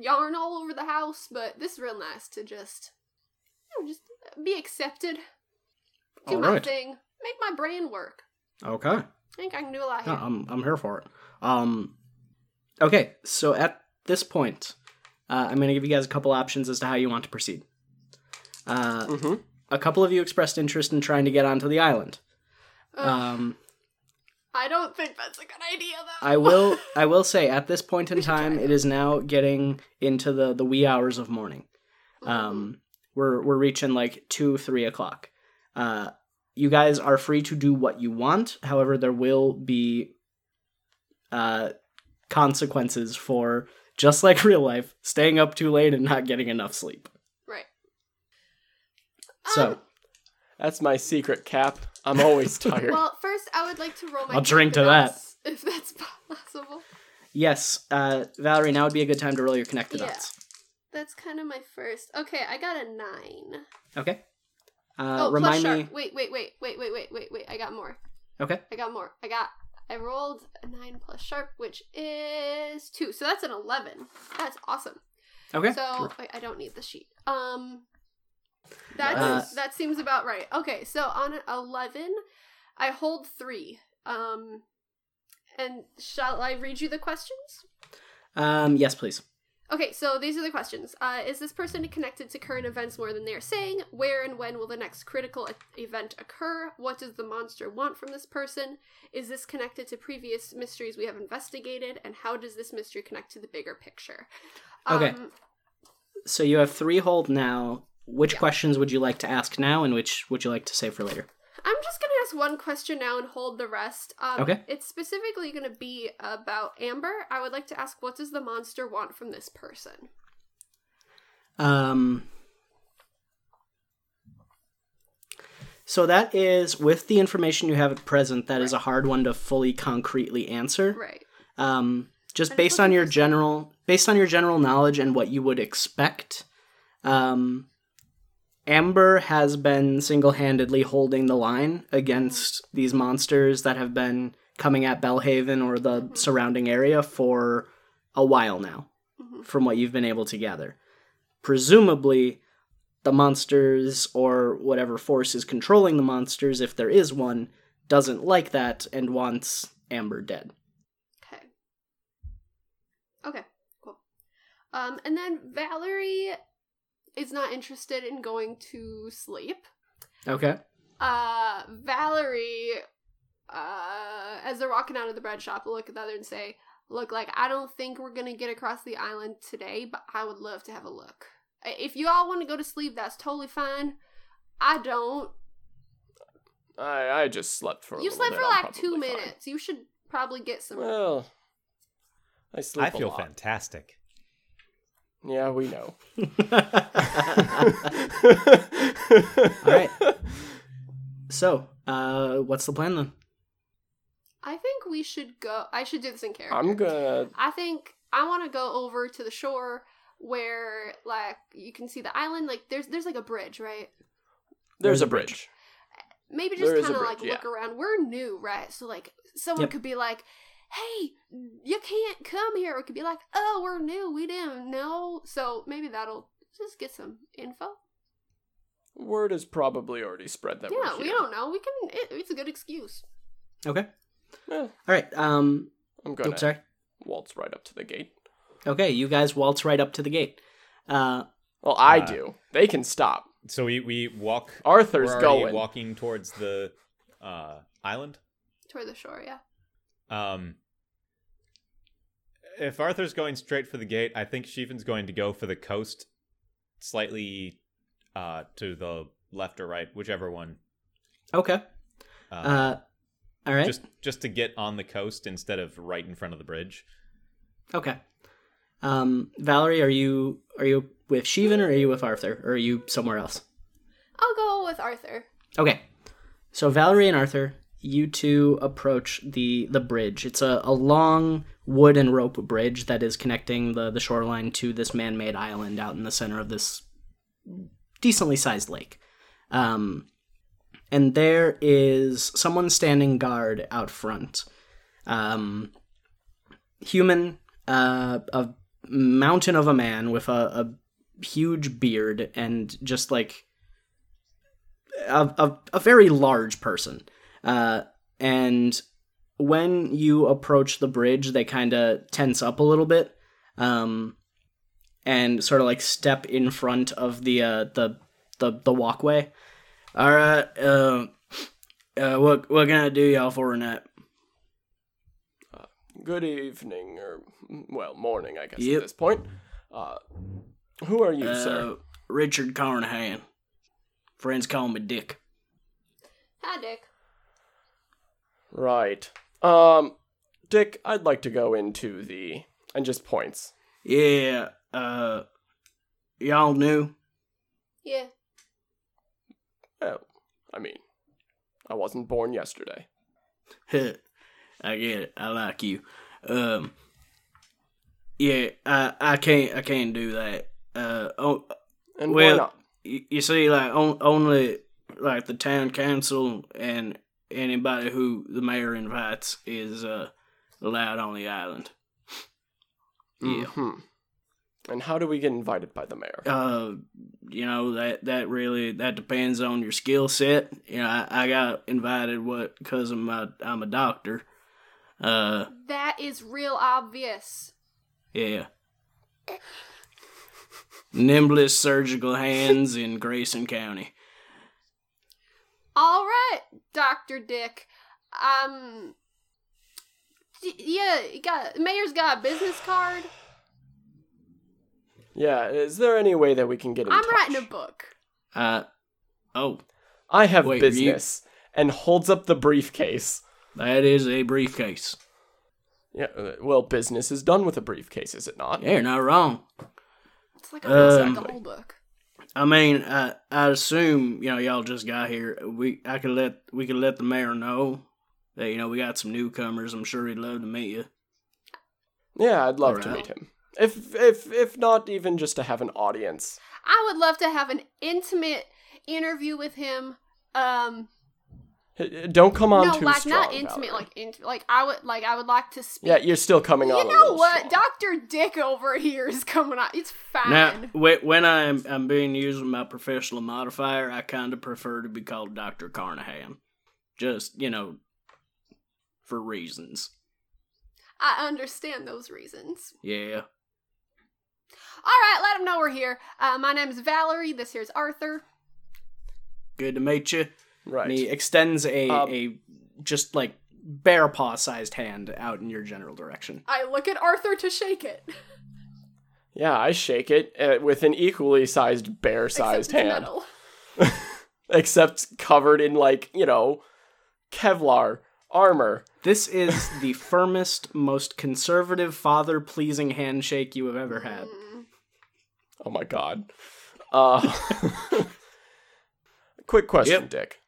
yarn all over the house. But this is real nice to just, you know, just be accepted, do All my right. thing, make my brain work. Okay. I think I can do a lot here. Yeah, I'm I'm here for it. Um Okay, so at this point, uh, I'm gonna give you guys a couple options as to how you want to proceed. Uh, Mhm. a couple of you expressed interest in trying to get onto the island. Um, I don't think that's a good idea, though. I will I will say at this point in time it is now getting into the the wee hours of morning. Um we're we're reaching like two, three o'clock. Uh you guys are free to do what you want, however, there will be uh consequences for just like real life, staying up too late and not getting enough sleep. right. So Um, That's my secret cap. I'm always tired. well, first I would like to roll my. I'll drink to that. confidence, if that's possible. yes, uh Valerie, now would be a good time to roll your connected Yeah. dots. That's kind of my first. Okay, I got a nine. Okay. Uh oh, remind plus me sharp. Wait, wait, wait, wait, wait, wait, wait, wait. I got more. Okay. I got more. I got. I rolled a nine plus sharp, which is two. So that's an eleven. That's awesome. Okay. So wait, I don't need the sheet. Um, that's Uh, that seems about right. Okay, so on eleven, I hold three. Um, and shall I read you the questions? Um yes, please. Okay, so these are the questions. Uh, is this person connected to current events more than they're saying? Where and when will the next critical e- event occur? What does the monster want from this person? Is this connected to previous mysteries we have investigated? And how does this mystery connect to the bigger picture? Okay. Um, So you have three hold now. Which Yeah. questions would you like to ask now, and which would you like to save for later? I'm just gonna ask one question now and hold the rest. Um, Okay. It's specifically gonna be about Amber. I would like to ask, what does the monster want from this person? Um. So that is with the information you have at present. That is a hard one to fully concretely answer. Right. Um, just based on your general, based on your general knowledge and what you would expect. Um, Amber has been single-handedly holding the line against these monsters that have been coming at Bellhaven or the surrounding area for a while now, Mhm. from what you've been able to gather. Presumably, the monsters or whatever force is controlling the monsters, if there is one, doesn't like that and wants Amber dead. Okay. Okay, cool. Um, and then Valerie is not interested in going to sleep. Okay. Uh, Valerie, uh, as they're walking out of the bread shop, look at the other and say, Look, like, I don't think we're gonna get across the island today, but I would love to have a look. If you all want to go to sleep, that's totally fine. I don't. I I just slept for. A You slept bit. for I'm like two fine. minutes. You should probably get some. Well, I sleep. I feel lot. fantastic. Yeah, we know. All right. So, uh, what's the plan then? I think we should go. I should do this in character. I'm gonna. I think I want to go over to the shore where like you can see the island. Like there's there's like a bridge, right? There's There's a a bridge. bridge. maybe just kind of like yeah. look around. We're new, right? So like someone Yep. could be like, "Hey, you can't come here." Or it could be like, "Oh, we're new. We didn't know." So maybe that'll just get some info. Word has probably already spread that yeah, we're we here. don't know. We can. It, it's a good excuse. Okay. Yeah, All right. Um. I'm gonna Oops, sorry. waltz right up to the gate. Okay, you guys waltz right up to the gate. Uh. Well, I Uh, do. They can stop. So we we walk. Arthur's we're already going. walking towards the uh, island. Toward the shore, yeah. Um, if Arthur's going straight for the gate, I think Shivan's going to go for the coast, slightly uh, to the left or right, whichever one. Okay. Uh, Uh. All right. Just just to get on the coast instead of right in front of the bridge. Okay. Um, Valerie, are you are you with Shivan or are you with Arthur or are you somewhere else? I'll go with Arthur. Okay. So Valerie and Arthur, you two approach the the bridge. It's a, a long wood and rope bridge that is connecting the, the shoreline to this man made island out in the center of this decently sized lake. Um, and there is someone standing guard out front. Um, human, uh, a mountain of a man with a, a huge beard and just like a, a, a very large person. Uh, and when you approach the bridge, they kind of tense up a little bit um, and sort of like step in front of the uh, the, the the walkway. All right, uh, uh, what what can I do y'all for a tonight? Good evening, or well, morning, I guess Yep. at this point. Uh, who are you, sir? Uh, Richard Carnahan. Friends call me Dick. Hi, Dick. Right. Um, Dick, I'd like to go into the and just points. Yeah, uh, y'all new? Yeah. Well, I mean, I wasn't born yesterday. I get it. I like you. Um, yeah, I I can't I can't do that. Uh, oh, And Well- why not? you, you see, like on, only like the town council and anybody who the mayor invites is uh allowed on the island. Yeah. Hmm. And how do we get invited by the mayor? Uh, you know that that really that depends on your skill set. You know, I, I got invited what because I'm a, I'm a doctor. Uh, That is real obvious. yeah. Nimblest surgical hands in Grayson County. All right, Doctor Dick. Um. Yeah, you got mayor's got a business card. Yeah, is there any way that we can get in I'm touch? writing a book. Uh, oh, I have Wait, you- business. And holds up the briefcase. that is a briefcase. Yeah, uh, well, business is done with a briefcase, is it not? Yeah, you're not wrong. It's like almost Um, like a whole book. I mean, I I assume you know y'all just got here. We I could let we could let the mayor know that you know we got some newcomers. I'm sure he'd love to meet you. Yeah, I'd love to meet him. If if if not even just to have an audience. I would love to have an intimate interview with him. Um, H- Don't come on no, too like strong. not intimate, Valerie. like int- like I would like I would like to speak. Yeah, you're still coming you on. a know little what. Doctor Dick over here is coming on. It's fine. Now, when I'm I'm being used with my professional modifier, I kind of prefer to be called Doctor Carnahan. Just you know, for reasons. I understand those reasons. Yeah. All right, let them know we're here. Uh, my name is Valerie. This here's Arthur. Good to meet you. Right. And he extends a Um, a just like bear paw sized hand out in your general direction. I look at Arthur to shake it. Yeah, I shake it uh, with an equally sized bear-sized hand, metal. except covered in like you know Kevlar armor. This is the firmest, most conservative, father pleasing handshake you have ever had. Oh my god. Uh, quick question, Yep. Dick.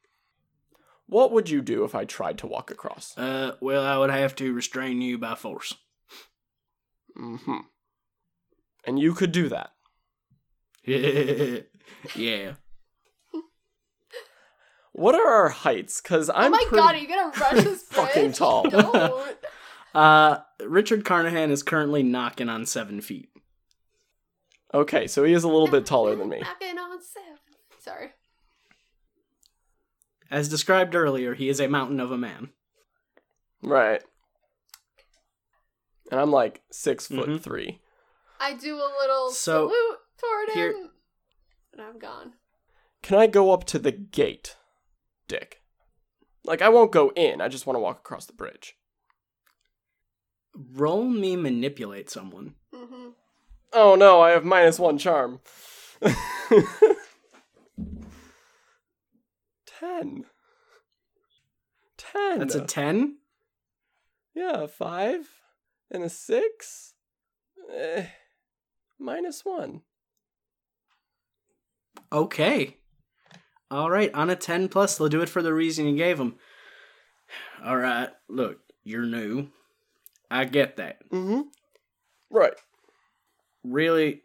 What would you do if I tried to walk across? Uh, well, I would have to restrain you by force. Mm-hmm. And you could do that. yeah. What are our heights? Because Oh I'm Oh my pretty- god, are you gonna rush this bridge? fucking tall. Don't. Uh, Richard Carnahan is currently knocking on seven feet. Okay, so he is a little bit taller than me. Knocking on seven. Sorry. As described earlier, he is a mountain of a man. Right. And I'm like six foot Mhm. three. I do a little So, salute toward him, here- and I'm gone. Can I go up to the gate, Dick? Like I won't go in. I just want to walk across the bridge. Roll me manipulate someone. hmm Oh no, I have minus one charm. Ten. Ten. That's a ten. yeah, a five and a six. Eh, minus one. Okay. All right, on a 10 plus, they'll do it for the reason you gave them. All right, look, you're new. I get that. Mm-hmm. Right. Really,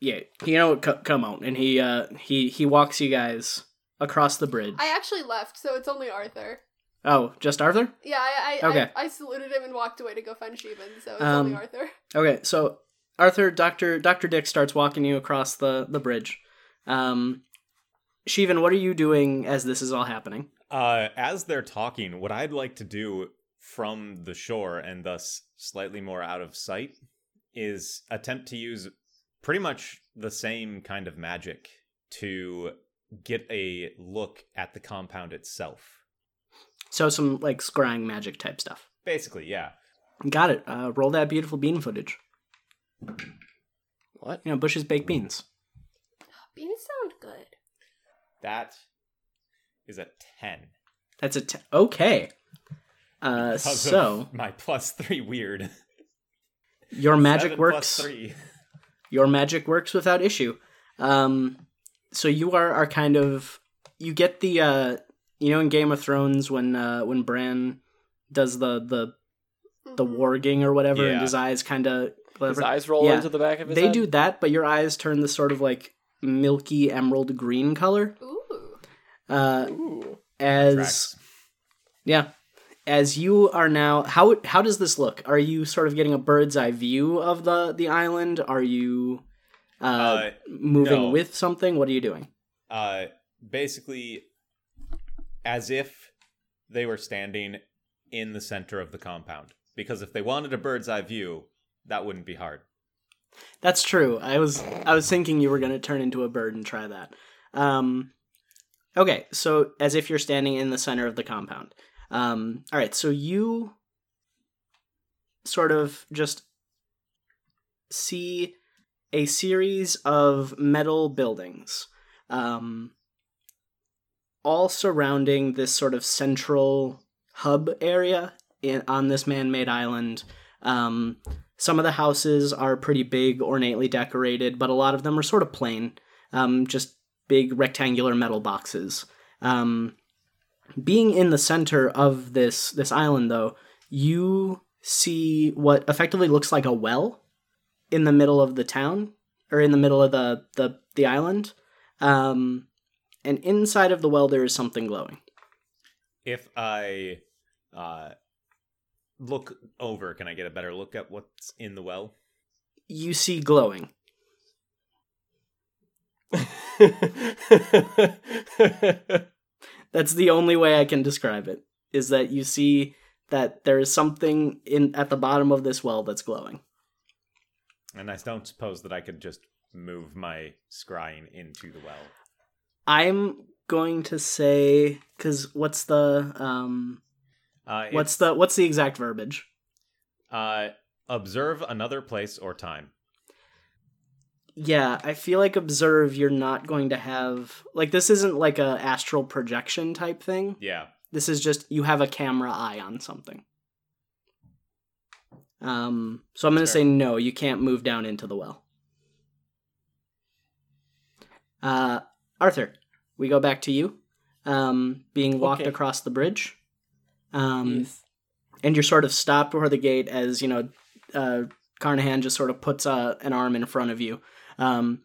yeah, you know what? Come on, and he uh he he walks you guys across the bridge. I actually left, so it's only Arthur. oh, just Arthur? Yeah, I I, Okay. I, I saluted him and walked away to go find Shivan, so it's Um, only Arthur. Okay, so Arthur, Doctor Doctor Dick starts walking you across the the bridge. Um, Shivan, what are you doing as this is all happening? Uh, as they're talking, what I'd like to do from the shore and thus slightly more out of sight is attempt to use pretty much the same kind of magic to get a look at the compound itself. So some like scrying magic type stuff. Basically, yeah. Got it. Uh, roll that beautiful bean footage. What? You know, Bush's baked beans. Beans sound good. That is a 10. That's a 10. okay. Uh, Because of so my plus 3 weird. your magic Seven works. 3. Your magic works without issue. Um, so you are are kind of you get the uh, you know in Game of Thrones when uh, when Bran does the the the Mhm. warging or whatever, and his eyes kind of His eyes roll Yeah. into the back of his they head? do that, but your eyes turn this sort of like milky emerald green color. Ooh. Uh, Ooh. as Tracks. Yeah. As you are now how how does this look? Are you sort of getting a bird's eye view of the the island? Are you uh, Uh, moving no. with something? What are you doing? uh, basically, as if they were standing in the center of the compound. Because if they wanted a bird's eye view, that wouldn't be hard. That's true. I was I was thinking you were going to turn into a bird and try that. Um Okay, so as if you're standing in the center of the compound. Um all right, so you sort of just see a series of metal buildings um all surrounding this sort of central hub area in, on this man-made island. Um some of the houses are pretty big, ornately decorated, but a lot of them are sort of plain, um, just big rectangular metal boxes. Um, being in the center of this this island, though, you see what effectively looks like a well in the middle of the town, or in the middle of the the, the island. Um, and inside of the well, there is something glowing. If I uh, look over, can I get a better look at what's in the well? You see glowing. That's the only way I can describe it. Is that you see that there is something in at the bottom of this well that's glowing. And I don't suppose that I could just move my scrying into the well. I'm going to say because what's the um Uh, what's the what's the exact verbiage? uh, observe another place or time? Yeah, I feel like observe. You're not going to have like this isn't like a astral projection type thing. Yeah. This is just you have a camera eye on something. Um, so I'm going to say no. You can't move down into the well. Uh, Arthur, we go back to you. Um, being walked Okay. across the bridge. Um, Yes. and you're sort of stopped before the gate as you know uh, Carnahan just sort of puts uh, an arm in front of you. Um,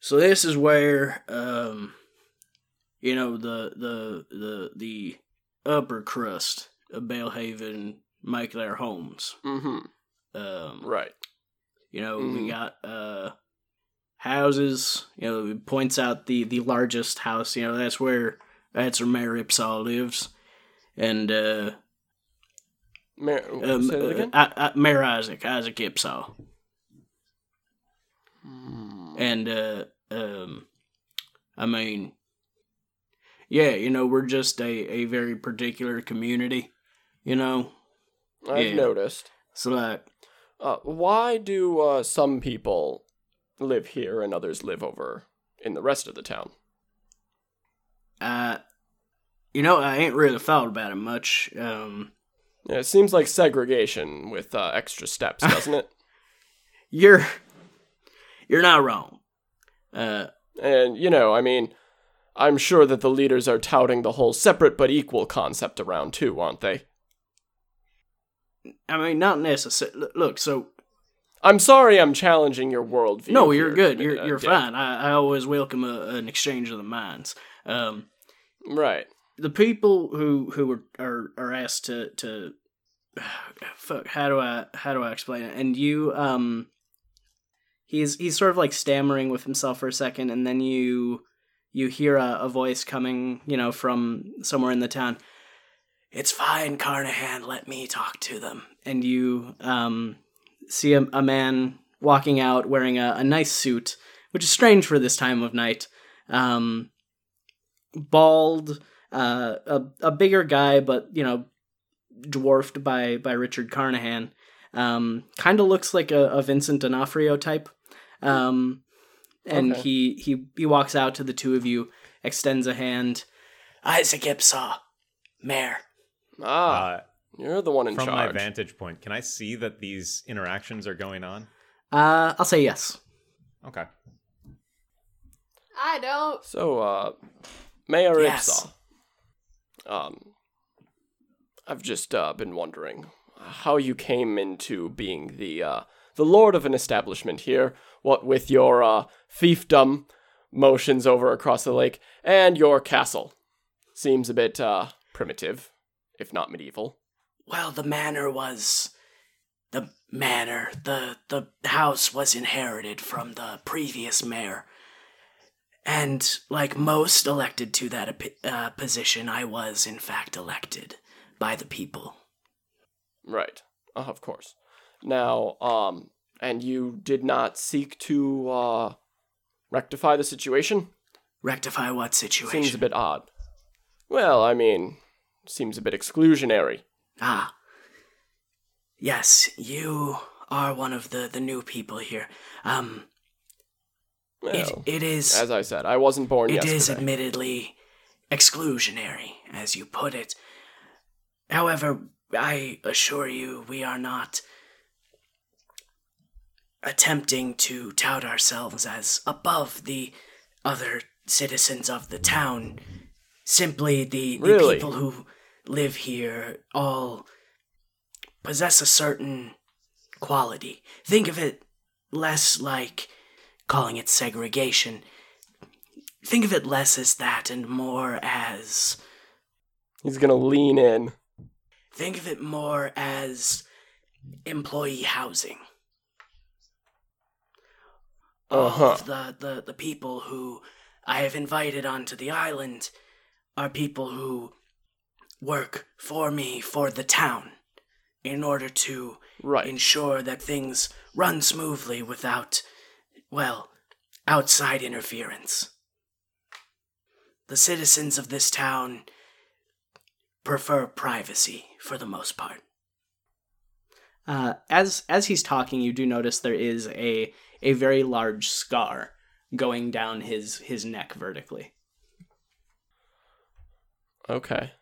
so this is where um, you know the the the the upper crust of Bellhaven make their homes. Mm-hmm. Um, Right. You know, Mhm. we got uh houses. You know, it points out the the largest house. You know, that's where that's where Mayor Ipsaw lives, and uh, Mar- um, say that again. uh, uh, Mayor Isaac Isaac Ipsaw, Hmm. and uh, um, I mean, yeah, you know, we're just a a very particular community. You know, I've yeah. noticed. so like Uh, why do uh, some people live here and others live over in the rest of the town? uh, you know, I ain't really thought about it much. Um. Yeah, it seems like segregation with uh, extra steps, doesn't it? You're you're not wrong. Uh And, you know, I mean, I'm sure that the leaders are touting the whole separate but equal concept around too, aren't they? I mean not necessarily look, so I'm sorry I'm challenging your worldview. no, you're here, good. uh, You're you're Dick. fine. I, I always welcome a, an exchange of the minds. Um Right. the people who who are are, are asked to to fuck how do I how do I explain it? And you um he's he's sort of like stammering with himself for a second and then you you hear a, a voice coming, you know, from somewhere in the town. It's fine, Carnahan, let me talk to them. And you um see a, a man walking out wearing a, a nice suit, which is strange for this time of night. Um bald, uh, a a bigger guy, but you know, dwarfed by by Richard Carnahan. Um, kind of looks like a, a Vincent D'Onofrio type. Um, and Okay. he he he walks out to the two of you, extends a hand. Isaac Ipsaw, Mayor. Ah, Uh, you're the one in from charge. From my vantage point, can I see that these interactions are going on? Uh, I'll say yes. Okay. I don't. So, uh, Mayor Yes. Ipsaw, um, I've just uh, been wondering how you came into being the uh, the lord of an establishment here. What with your uh, fiefdom motions over across the lake and your castle, seems a bit uh, primitive, if not medieval. Well, the manor was the manor. The the house was inherited from the previous mayor. And like most elected to that uh, position, I was in fact elected by the people. Right. Uh, of course. Now, um, and you did not seek to uh, rectify the situation? Rectify what situation? Seems a bit odd. Well, I mean, seems a bit exclusionary. Ah. Yes, you are one of the the new people here. Um, Well, it, it is as I said, I wasn't born It is yesterday. admittedly exclusionary, as you put it. However, I assure you, we are not attempting to tout ourselves as above the other citizens of the town. Simply, the, the Really? people who live here all possess a certain quality. Think of it less like calling it segregation think of it less as that and more as He's gonna lean in. think of it more as employee housing Uh huh. of the, the the people who i have invited onto the island are people who work for me for the town in order to Right. ensure that things run smoothly without, well, outside interference. The citizens of this town prefer privacy for the most part. Uh, as as he's talking, you do notice there is a a very large scar going down his his neck vertically. Okay.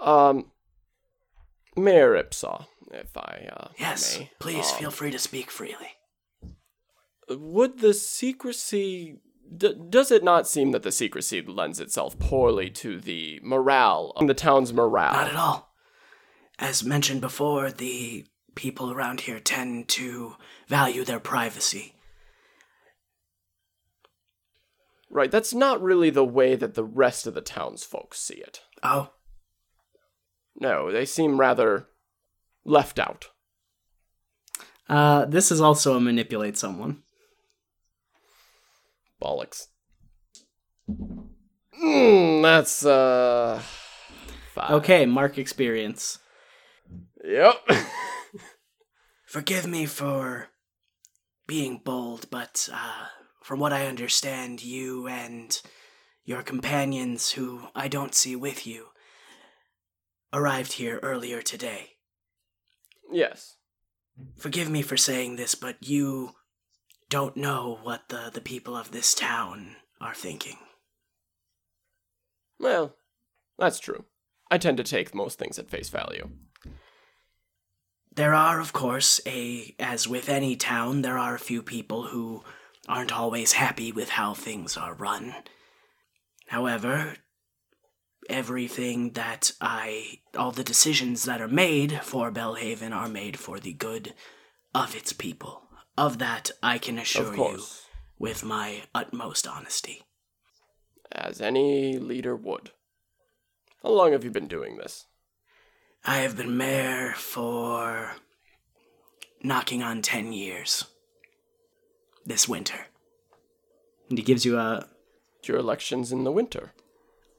Um, Mayor Ipsaw, if I uh, Yes, may, please um, feel free to speak freely. Would the secrecy d- does it not seem that the secrecy lends itself poorly to the morale of the town's morale? Not at all. As mentioned before, the people around here tend to value their privacy. Right, that's not really the way that the rest of the townsfolk see it. Oh, No, they seem rather left out. uh, this is also a manipulate someone. Bollocks. Mm, that's, uh. Five. Okay, mark experience. Yep. Forgive me for being bold, but uh, from what I understand, you and your companions, who I don't see with you, arrived here earlier today. yes. Forgive me for saying this, but you don't know what the, the people of this town are thinking. Well, that's true. I tend to take most things at face value. There are, of course, a as with any town, there are a few people who aren't always happy with how things are run. However, everything that I all the decisions that are made for Bellhaven are made for the good of its people. Of that I can assure you with my utmost honesty. As any leader would. How long have you been doing this? I have been mayor for knocking on 10 years. This winter. And he gives you a Your elections in the winter.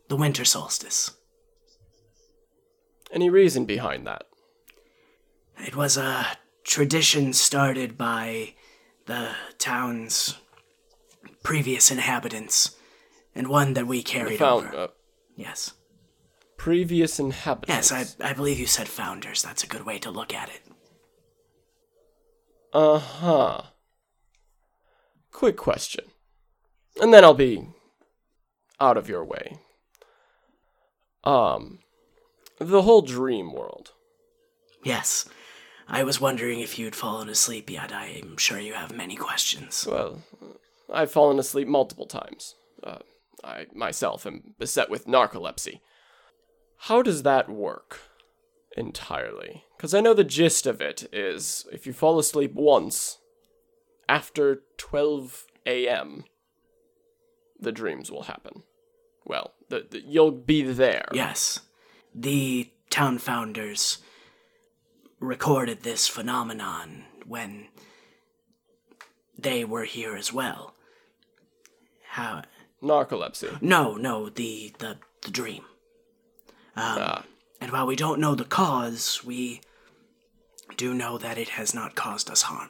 the winter solstice. Any reason behind that? It was a tradition started by the town's previous inhabitants, and one that we carried found, over. uh, Yes. previous inhabitants. Yes, I, I believe you said founders. That's a good way to look at it. Uh huh. Quick question. And then I'll be out of your way. Um, the whole dream world. Yes. I was wondering if you'd fallen asleep yet. I'm sure you have many questions. Well, I've fallen asleep multiple times. Uh, I myself am beset with narcolepsy. How does that work entirely? Because I know the gist of it is if you fall asleep once, after 12 a.m., the dreams will happen. Well, the, the, you'll be there. Yes. The town founders recorded this phenomenon when they were here as well. How Narcolepsy. No, no, the the the dream. Um, Ah. and while we don't know the cause, we do know that it has not caused us harm,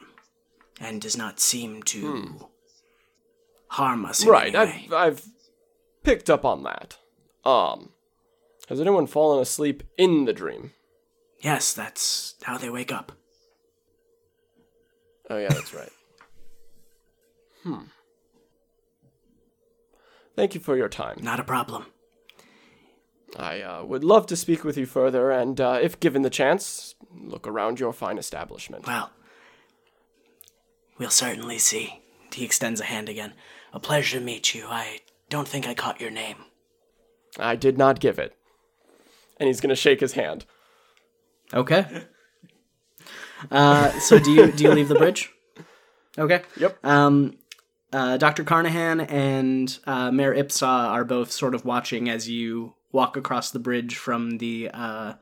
and does not seem to harm us. Hmm. Right. I've, I've picked up on that. Um, has anyone fallen asleep in the dream? Yes, that's how they wake up. Oh yeah, that's right. hmm. Thank you for your time. Not a problem. I uh, would love to speak with you further, and uh, if given the chance, look around your fine establishment. Well, we'll certainly see. He extends a hand again. A pleasure to meet you. I don't think I caught your name. I did not give it. And he's gonna shake his hand. Okay. Uh, so do you do you leave the bridge? Okay. Yep. Um, uh, Dr. Carnahan and uh, Mayor Ipsa are both sort of watching as you walk across the bridge from the uh,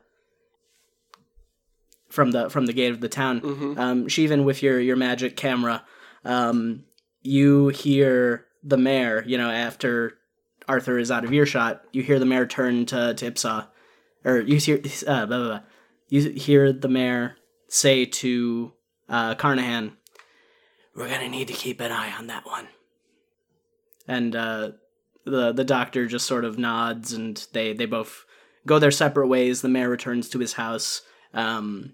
from the from the gate of the town. Um, Shivan, with your your magic camera, um, you hear the mayor. You know, after Arthur is out of earshot, you hear the mayor turn to to Ipsa, or you hear uh, blah, blah, blah. you hear the mayor say to uh, Carnahan, "We're gonna need to keep an eye on that one." And uh, the the doctor just sort of nods, and they they both go their separate ways. The mayor returns to his house. Um,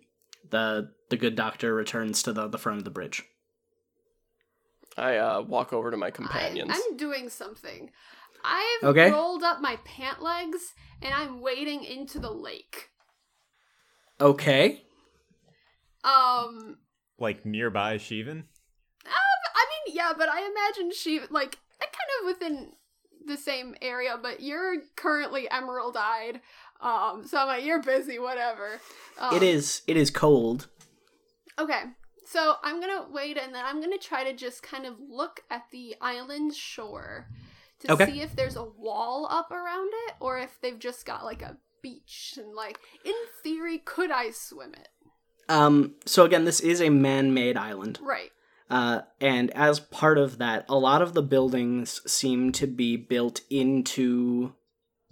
the the good doctor returns to the the front of the bridge. I uh, walk over to my companions. I'm doing something. I've Okay. rolled up my pant legs and I'm wading into the lake. Okay. Um, Like nearby Shivan? I mean, yeah, but I imagine she like kind of within the same area, but you're currently emerald eyed. Um, so I'm like, you're busy, whatever. Um, It is it is cold. Okay. So I'm gonna wait and then I'm gonna try to just kind of look at the island shore to Okay. see if there's a wall up around it or if they've just got like a beach and like in theory could I swim it? Um, so again, this is a man-made island. Right. Uh, and as part of that, a lot of the buildings seem to be built into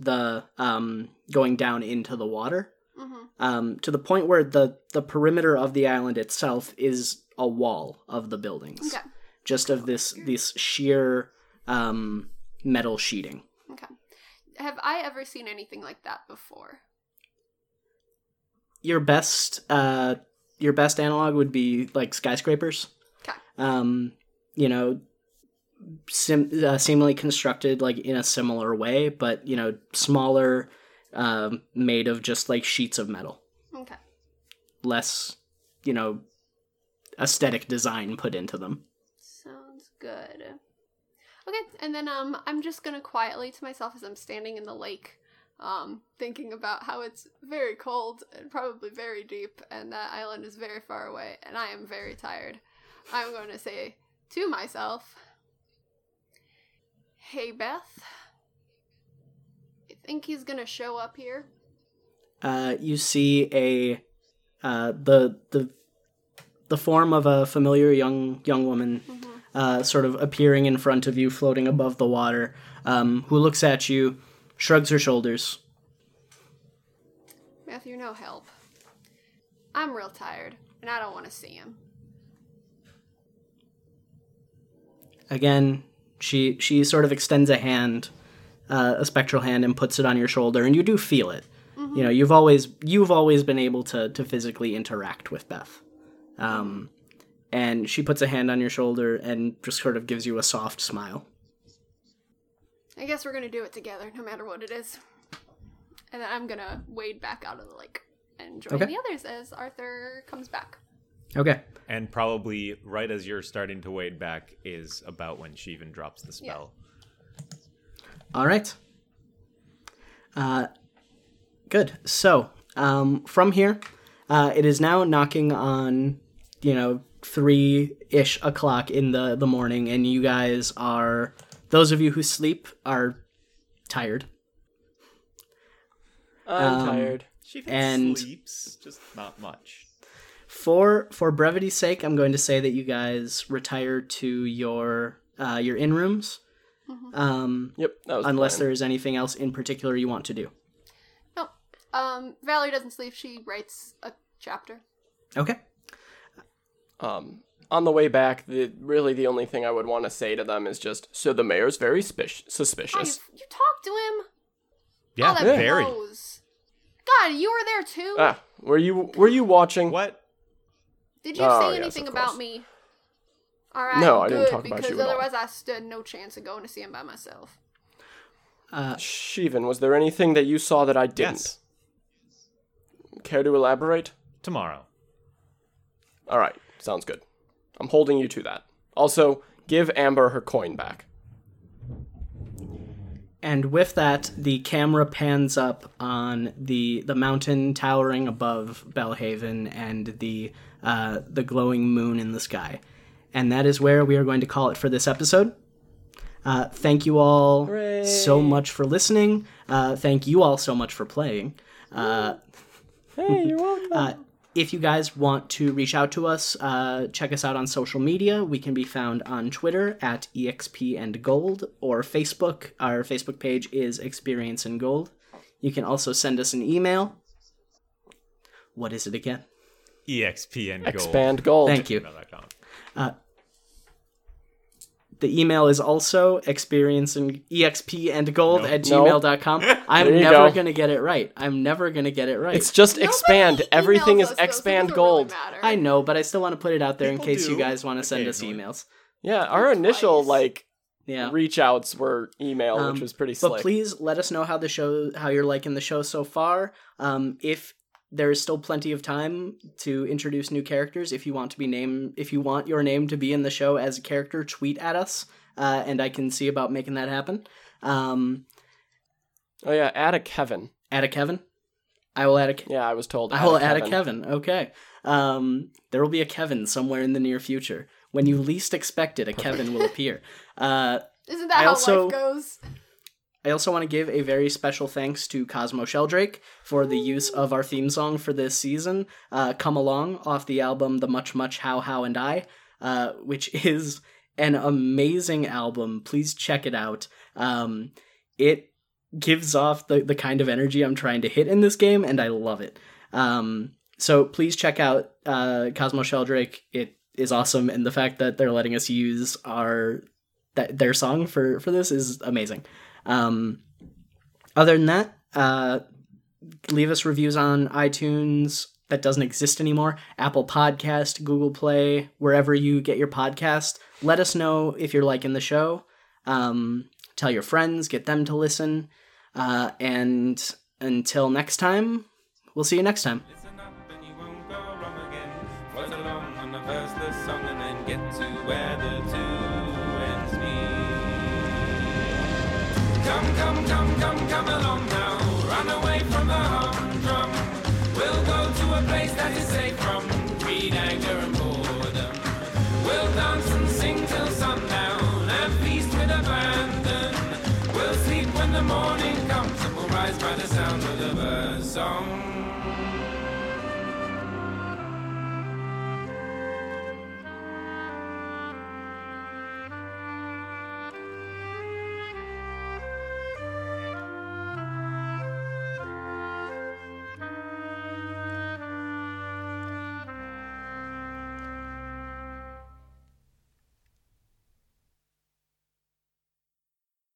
the um, going down into the water Mhm. um, to the point where the the perimeter of the island itself is a wall of the buildings, Okay. just of this this sheer um, metal sheeting. Okay. Have I ever seen anything like that before? Your best uh, your best analog would be like skyscrapers. Okay. um, you know, sim- uh, seemingly constructed like in a similar way, but you know, smaller, um, made of just like sheets of metal, Okay. less, you know, aesthetic design put into them. Sounds good. Okay, and then um I'm just gonna quietly to myself as I'm standing in the lake, um, thinking about how it's very cold and probably very deep, and that island is very far away, and I am very tired. I'm going to say to myself, Hey Beth, you think he's gonna show up here? Uh, you see a uh, the the the form of a familiar young young woman uh, sort of appearing in front of you, floating above the water, um, who looks at you, shrugs her shoulders, Matthew, no help. I'm real tired, and I don't want to see him. again she she sort of extends a hand uh, a spectral hand and puts it on your shoulder and you do feel it you know you've always you've always been able to to physically interact with beth um and she puts a hand on your shoulder and just sort of gives you a soft smile I guess we're gonna do it together, no matter what it is. And then I'm gonna wade back out of the lake and join Okay. the others as Arthur comes back. Okay And probably right as you're starting to wade back is about when she even drops the spell. all right uh good so um from here uh it is now knocking on you know three ish o'clock in the the morning and you guys are those of you who sleep are tired I'm Um, tired. Shivan And- sleeps, just not much. For for brevity's sake i'm going to say that you guys retire to your uh your inn rooms um Yep, that was the unless plan. there is anything else in particular you want to do No, um, Valerie doesn't sleep. She writes a chapter. okay Um, on the way back, the really the only thing I would want to say to them is just, so the mayor's very spish- Oh, you, suspicious. you talked to him. Yeah, oh, that very. blows. God, you were there too. Ah, were you were you watching? What? Did you Oh, say yes, anything about me? All right, No, I good, didn't talk about because you at all. otherwise I stood no chance of going to see him by myself. uh Shivan, was there anything that you saw that I didn't? Yes. Care to elaborate? Tomorrow. All right, sounds good. I'm holding you to that. Also, give Amber her coin back. and with that the camera pans up on the the mountain towering above bellhaven and the uh the glowing moon in the sky and that is where we are going to call it for this episode uh, thank you all so much for listening. Uh, thank you all so much for playing. Uh, Hey, you're welcome. Uh, if you guys want to reach out to us, uh, check us out on social media. We can be found on Twitter at exp and gold or Facebook. Our Facebook page is experience and gold. You can also send us an email. What is it again? EXP and gold. Expand gold. Thank you. gmail.com. The email is also experience and exp and gold at No. gmail.com. I'm never go. gonna get it right. I'm never gonna get it right. It's just expand. Everything is us, though, so it expand gold. Really. I know, but I still want to put it out there in People case you guys want to send us emails. Yeah, our initial like Yeah. reach outs were email, Um, which was pretty But please let us know how the show, how you're liking the show so far. Um, if there is still plenty of time to introduce new characters, if you want to be named, if you want your name to be in the show as a character, tweet at us, uh, and I can see about making that happen. Um, oh yeah, add a Kevin. add a Kevin. I will add a. Yeah, I was told. I will add a Kevin. Okay. Um, there will be a Kevin somewhere in the near future. When you least expect it, a Kevin will appear. Uh, Isn't that I how also- life goes? I also want to give a very special thanks to Cosmo Sheldrake for the use of our theme song for this season, uh, Come Along, off the album The Much Much How How and I, uh, which is an amazing album. Please check it out. Um, it gives off the, the kind of energy I'm trying to hit in this game, and I love it. Um, so please check out uh, Cosmo Sheldrake. It is awesome, and the fact that they're letting us use our that their song for for this is amazing. Um, other than that, uh, leave us reviews on iTunes. That doesn't exist anymore. Apple Podcast, Google Play, wherever you get your podcast. Let us know if you're liking the show. Um, tell your friends, get them to listen. Uh, and until next time, we'll see you next time. Come, come along now.